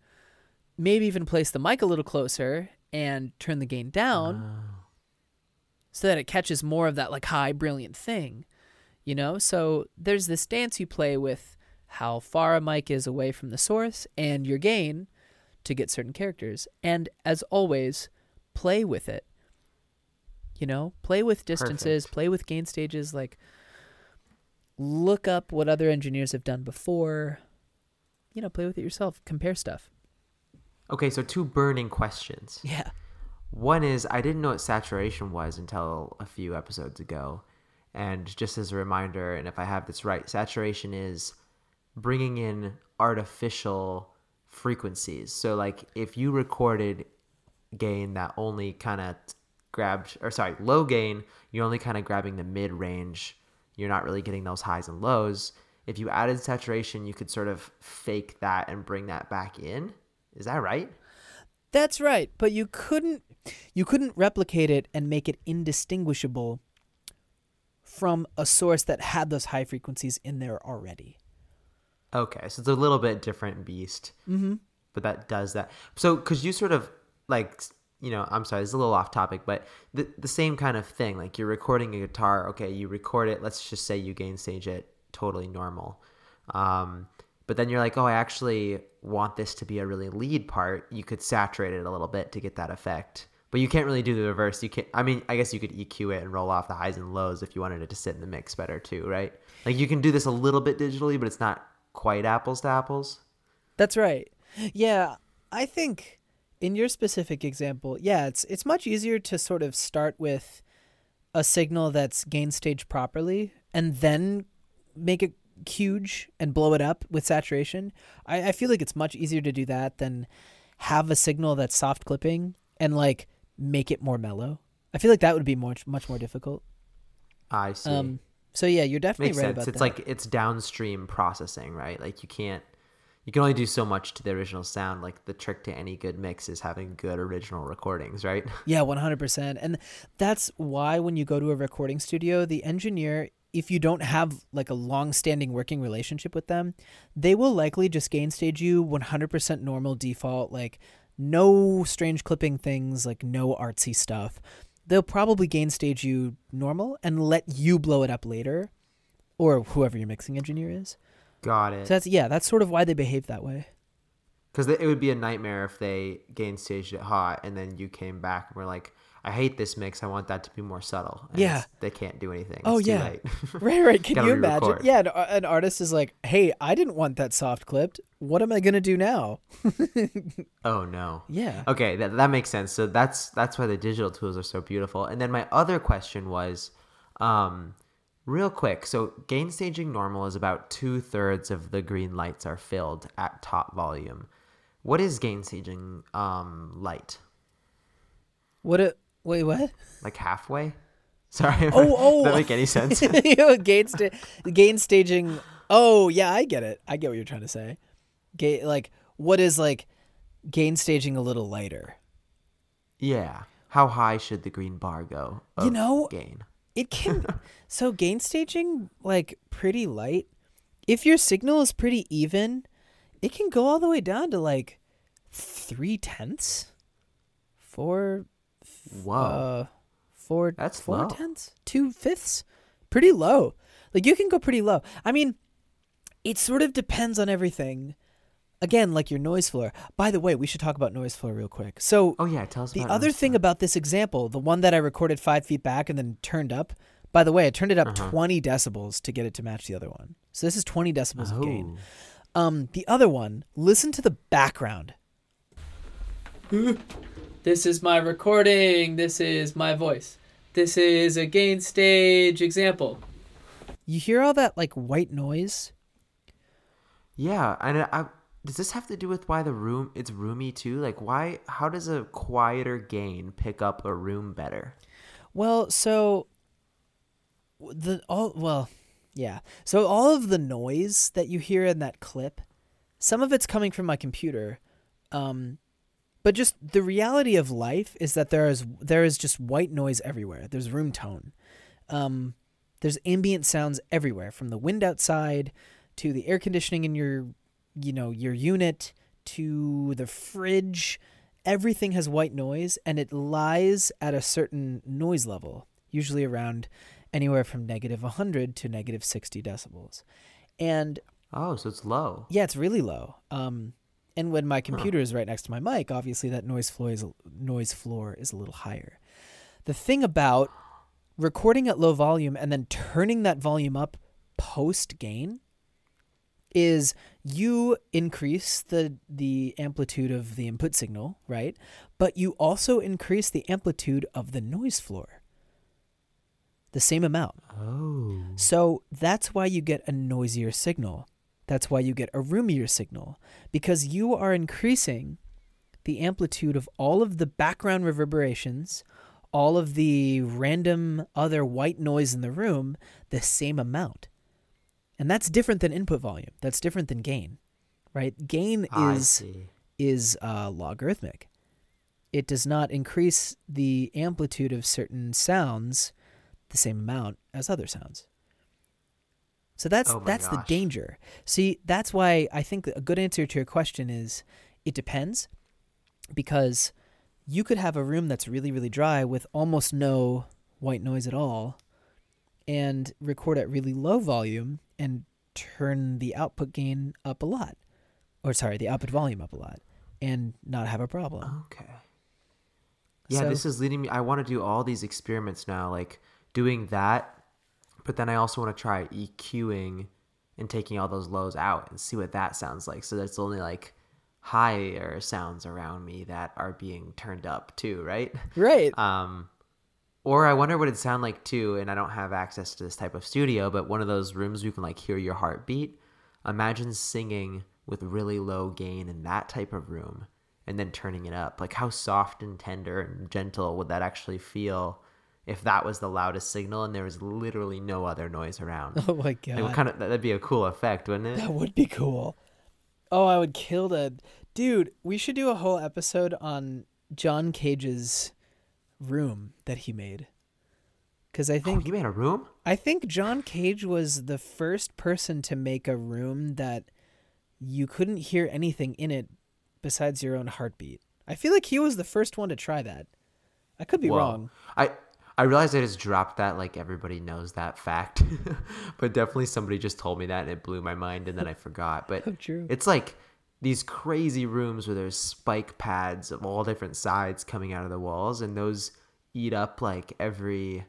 maybe even place the mic a little closer and turn the gain down so that it catches more of that like high brilliant thing you know? So there's this dance you play with how far a mic is away from the source and your gain to get certain characters. And as always play with it. You know play with distances Perfect. play with gain stages like look up what other engineers have done before. You know play with it yourself. Compare stuff. Okay, so two burning questions. yeah. One is I didn't know what saturation was until a few episodes ago. And just as a reminder, and if I have this right, saturation is bringing in artificial frequencies. So, like, if you recorded gain that only kind of grabbed, or sorry, low gain, you're only kind of grabbing the mid range. You're not really getting those highs and lows. If you added saturation, you could sort of fake that and bring that back in. Is that right? That's right, but you couldn't you couldn't replicate it and make it indistinguishable from a source that had those high frequencies in there already. Okay, so it's a little bit different beast. Mm-hmm. But that does that. So, because you sort of like, you know, I'm sorry, it's a little off topic, but the the same kind of thing. Like you're recording a guitar. Okay, you record it. Let's just say you gain stage it totally normal. Um, but then you're like, oh, I actually want this to be a really lead part. You could saturate it a little bit to get that effect. But you can't really do the reverse. You can't. I mean, I guess you could EQ it and roll off the highs and lows if you wanted it to sit in the mix better too, right? Like you can do this a little bit digitally, but it's not quite apples to apples. That's right. Yeah, I think in your specific example, yeah, it's it's much easier to sort of start with a signal that's gain stage properly and then make it huge and blow it up with saturation. I, I feel like it's much easier to do that than have a signal that's soft clipping and like make it more mellow. I feel like that would be much much more difficult. I see. Um, so yeah, you're definitely Makes right sense. about It's that. It's like it's downstream processing, right? Like you can't you can only do so much to the original sound. Like the trick to any good mix is having good original recordings, right? Yeah, 100%. And that's why when you go to a recording studio, the engineer, if you don't have like a long-standing working relationship with them, they will likely just gain stage you 100% normal default, like no strange clipping things, like no artsy stuff. They'll probably gain stage you normal and let you blow it up later or whoever your mixing engineer is. Got it. So that's yeah, that's sort of why they behave that way. Because it would be a nightmare if they gain staged it hot and then you came back and were like, I hate this mix. I want that to be more subtle. And Yeah. They can't do anything. Oh, It's too yeah. Right, right. Can you imagine? Yeah, an, an artist is like, "Hey, I didn't want that soft clipped. What am I gonna do now?" oh no. Yeah. Okay, that, that makes sense. So that's that's why the digital tools are so beautiful. And then my other question was, um, real quick. So gain staging normal is about two thirds of the green lights are filled at top volume. What is gain staging um, light? What? A, wait, what? Like halfway? Sorry. Oh, oh. Does that make any sense? you know, gain sta- gain staging. Oh, yeah, I get it. I get what you're trying to say. Ga- like, what is like gain staging a little lighter? yeah. How high should the green bar go? You know, gain. It can. so gain staging, like pretty light. If your signal is pretty even, it can go all the way down to like three tenths, four Whoa. uh four That's four low. tenths two fifths pretty low like you can go pretty low i mean it sort of depends on everything again like your noise floor by the way we should talk about noise floor real quick so oh yeah, tell us the other thing floor. about this example the one that i recorded five feet back and then turned up by the way i turned it up Uh-huh. 20 decibels to get it to match the other one so this is 20 decibels of gain Oh. um, the other one, listen to the background. This is my recording. This is my voice. This is a gain stage example. You hear all that like white noise? Yeah, and I, I, does this have to do with why the room it's roomy too? Like why how does a quieter gain pick up a room better? Well, so the all well, yeah. So all of the noise that you hear in that clip, some of it's coming from my computer. Um but just the reality of life is that there is there is just white noise everywhere. There's room tone. Um there's ambient sounds everywhere from the wind outside to the air conditioning in your you know, your unit to the fridge. Everything has white noise and it lies at a certain noise level, usually around anywhere from negative 100 to negative 60 decibels. And Oh, so it's low. yeah, it's really low. Um, and when my computer is right next to my mic, obviously that noise floor is noise floor is a little higher. The thing about recording at low volume and then turning that volume up post gain is you increase the the amplitude of the input signal, right? But you also increase the amplitude of the noise floor. The same amount. Oh. So that's why you get a noisier signal. That's why you get a roomier signal because you are increasing the amplitude of all of the background reverberations, all of the random other white noise in the room the same amount. And that's different than input volume. That's different than gain. Right? Gain I is see. is uh, logarithmic. It does not increase the amplitude of certain sounds the same amount as other sounds. So that's Oh that's the danger. See, that's why I think a good answer to your question is it depends because you could have a room that's really really dry with almost no white noise at all and record at really low volume and turn the output gain up a lot or sorry, the output volume up a lot and not have a problem. Okay. Yeah, So- this is leading me I want to do all these experiments now, like doing that, but then I also want to try EQing and taking all those lows out and see what that sounds like. So that's only like higher sounds around me that are being turned up too, right? Right. Um, Or I wonder what it'd sound like too, and I don't have access to this type of studio, but one of those rooms where you can like hear your heartbeat. Imagine singing with really low gain in that type of room and then turning it up. Like how soft and tender and gentle would that actually feel if that was the loudest signal and there was literally no other noise around? Oh my god. Like kind of that'd be a cool effect, wouldn't it? That would be cool. Oh, I would kill that. Dude, we should do a whole episode on John Cage's room that he made. Cuz I Oh, think you made a room? I think John Cage was the first person to make a room that you couldn't hear anything in it besides your own heartbeat. I feel like he was the first one to try that. I could be Whoa. wrong. I I realized I just dropped that like everybody knows that fact. but definitely somebody just told me that and it blew my mind and then I forgot. But Oh, it's like these crazy rooms where there's spike pads of all different sides coming out of the walls and those eat up like every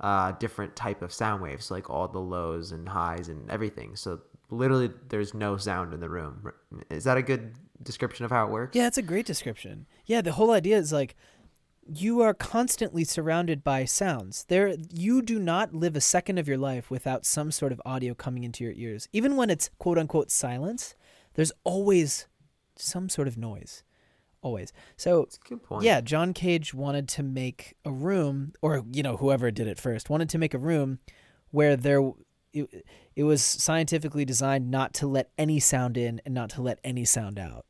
uh, different type of sound waves, like all the lows and highs and everything. So literally there's no sound in the room. Is that a good description of how it works? Yeah, that's a great description. Yeah, the whole idea is like you are constantly surrounded by sounds. There you do not live a second of your life without some sort of audio coming into your ears. Even when it's quote unquote silence, there's always some sort of noise. Always. So a good point. yeah, John Cage wanted to make a room, or you know, whoever did it first wanted to make a room where there it, it was scientifically designed not to let any sound in and not to let any sound out.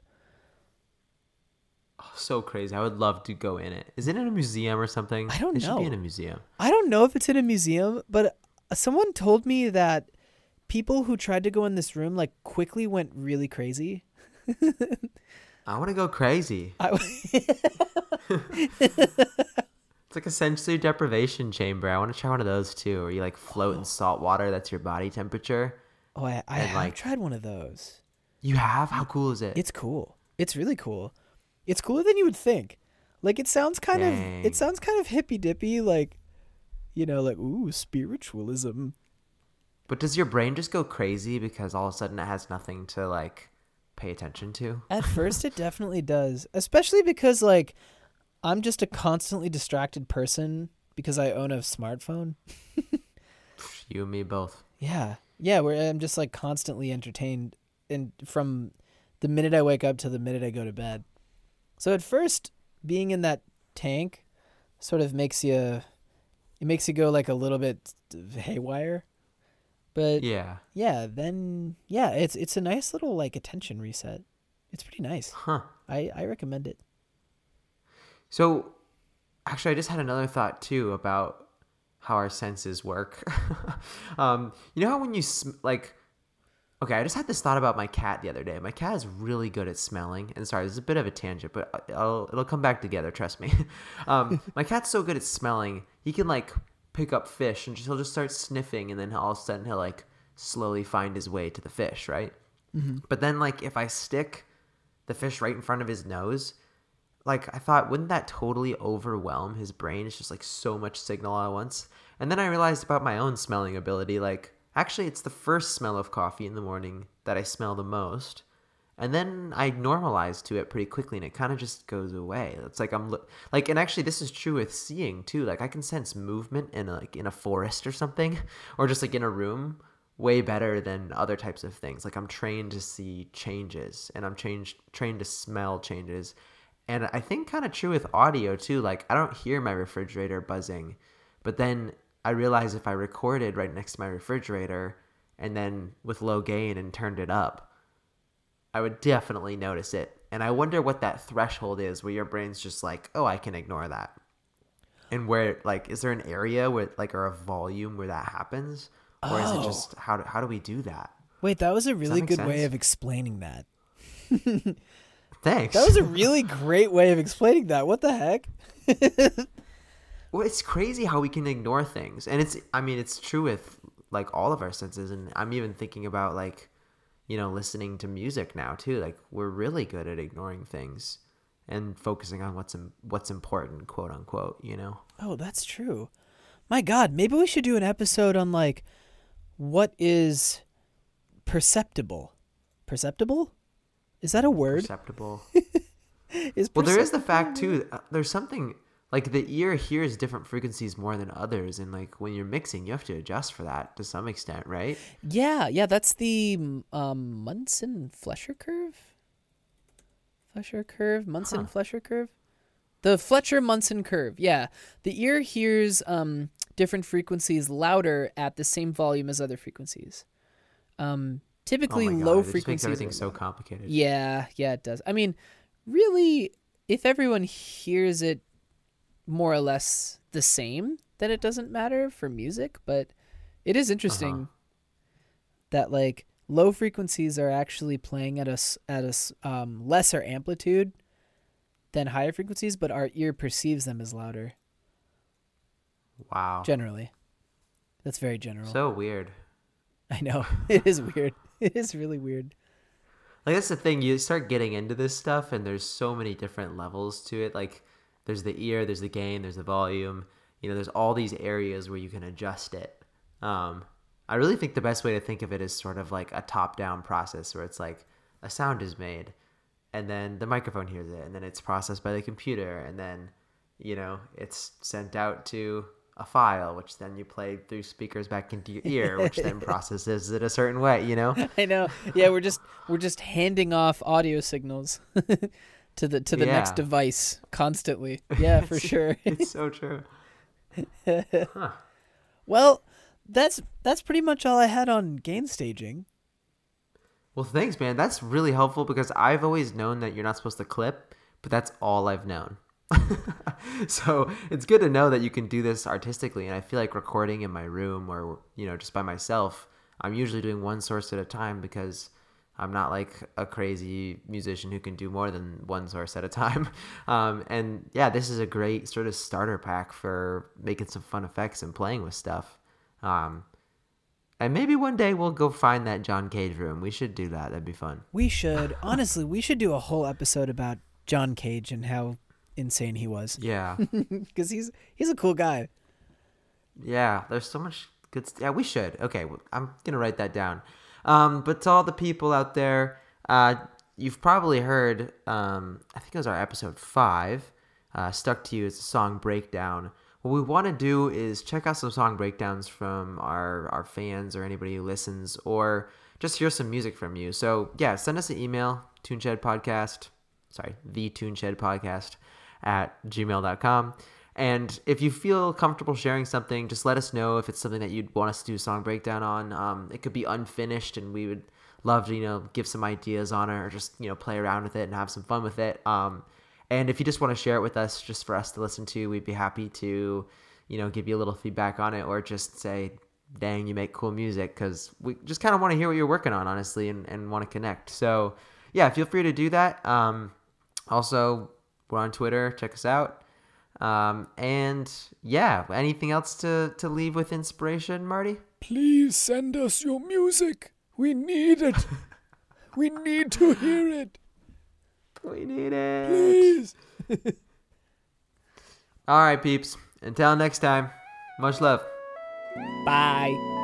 So crazy. I would love to go in it. Is it in a museum or something? I don't know. it should be in a museum. I don't know if it's in a museum, but uh, someone told me that people who tried to go in this room like quickly went really crazy. I want to go crazy. It's like a sensory deprivation chamber. I want to try one of those too, where you like float in salt water. That's your body temperature. oh, I, I have like- tried one of those. You have? How cool is it? It's cool. It's really cool. It's cooler than you would think. Like it sounds kind of it sounds kind of hippy dippy, like you know, like ooh spiritualism. but does your brain just go crazy because all of a sudden it has nothing to like pay attention to? At first, it definitely does, especially because like I'm just a constantly distracted person because I own a smartphone. You and me both. Yeah, yeah, where I'm just like constantly entertained, and from the minute I wake up to the minute I go to bed. So at first, being in that tank sort of makes you, it makes you go like a little bit haywire. But Yeah. yeah, then yeah, it's it's a nice little like attention reset. It's pretty nice. Huh. I I recommend it. So, actually, I just had another thought too about how our senses work. um, you know how when you sm- like, okay, I just had this thought about my cat the other day. My cat is really good at smelling. And sorry, this is a bit of a tangent, but I'll, it'll come back together. Trust me. um, my cat's so good at smelling. He can like pick up fish and just, he'll just start sniffing, and then all of a sudden he'll like slowly find his way to the fish, right? But then like if I stick the fish right in front of his nose, like I thought, wouldn't that totally overwhelm his brain? It's just like so much signal all at once. And then I realized about my own smelling ability. Like, actually, it's the first smell of coffee in the morning that I smell the most. And then I normalize to it pretty quickly, and it kind of just goes away. It's like I'm lo- like, and actually, this is true with seeing too. Like, I can sense movement in a, like in a forest or something, or just like in a room, way better than other types of things. Like, I'm trained to see changes, and I'm changed trained to smell changes. And I think kind of true with audio too. Like I don't hear my refrigerator buzzing, but then I realize if I recorded right next to my refrigerator and then with low gain and turned it up, I would definitely notice it. And I wonder what that threshold is where your brain's just like, "Oh, I can ignore that." And where like is there an area where like or a volume where that happens? Or is it Oh. just how do, how do we do that? Wait, that was a really good way of explaining that. Thanks. That was a really great way of explaining that. What the heck? Well, it's crazy how we can ignore things, and it's I mean it's true with like all of our senses, and I'm even thinking about like you know listening to music now too. Like we're really good at ignoring things and focusing on what's Im- what's important, quote unquote. You know. Oh, that's true. My God, maybe we should do an episode on like what is perceptible. Perceptible? Is that a word? Perceptible. Is Well, there is the fact too. uh, There's something like the ear hears different frequencies more than others and like when you're mixing you have to adjust for that to some extent right Yeah, yeah, that's the um, Munson Fletcher curve. Fletcher curve, Munson Huh. Fletcher curve. The Fletcher Munson curve. Yeah, the ear hears um, different frequencies louder at the same volume as other frequencies. Um, typically, oh my God, low it just makes frequencies. everything so complicated Yeah, yeah, it does. I mean, really, if everyone hears it more or less the same, then it doesn't matter for music. But it is interesting Uh-huh. that like low frequencies are actually playing at a at a um, lesser amplitude than higher frequencies, but our ear perceives them as louder. wow Generally, that's very general. so weird I know it is weird. It is really weird. like that's the thing you start getting into this stuff and there's so many different levels to it like there's the ear there's the gain there's the volume. You know there's all these areas where you can adjust it. Um i really think the best way to think of it is sort of like a top down process where it's like a sound is made and then the microphone hears it and then it's processed by the computer and then you know it's sent out to a file which then you play through speakers back into your ear which then processes it a certain way you know? I know. Yeah, we're just we're just handing off audio signals to the to the next device constantly. Yeah, for sure. it's so true huh. well, that's that's pretty much all I had on gain staging. Well, thanks, man. That's really helpful because I've always known that you're not supposed to clip, but that's all I've known. so it's good to know that you can do this artistically. And I feel like recording in my room or, you know, just by myself, I'm usually doing one source at a time because I'm not like a crazy musician who can do more than one source at a time. Um, and yeah, this is a great sort of starter pack for making some fun effects and playing with stuff. Um, and maybe one day we'll go find that John Cage room. We should do that. That'd be fun. We should honestly, we should do a whole episode about John Cage and how insane he was Yeah. because he's he's a cool guy. yeah. There's so much good. St- yeah, we should. Okay. well, I'm going to write that down. Um, but to all the people out there, uh, you've probably heard, um, I think it was our episode five, uh, Stuck to You is a song breakdown. What we want to do is check out some song breakdowns from our, our fans or anybody who listens, or just hear some music from you. So, yeah, send us an email, TuneShed Podcast, sorry, the TuneShed Podcast at gmail.com. And if you feel comfortable sharing something, just let us know if it's something that you'd want us to do a song breakdown on. Um, it could be unfinished, and we would love to, you know, give some ideas on it or just, you know, play around with it and have some fun with it. Um, and if you just want to share it with us, just for us to listen to, we'd be happy to, you know, give you a little feedback on it or just say, dang, you make cool music because we just kind of want to hear what you're working on, honestly, and, and want to connect. So, yeah, feel free to do that. Um, also, we're on Twitter. Check us out. Um, and yeah, anything else to, to leave with inspiration, Marty? Please send us your music. We need it. we need to hear it. We need it. Please. All right, peeps. Until next time, much love. Bye.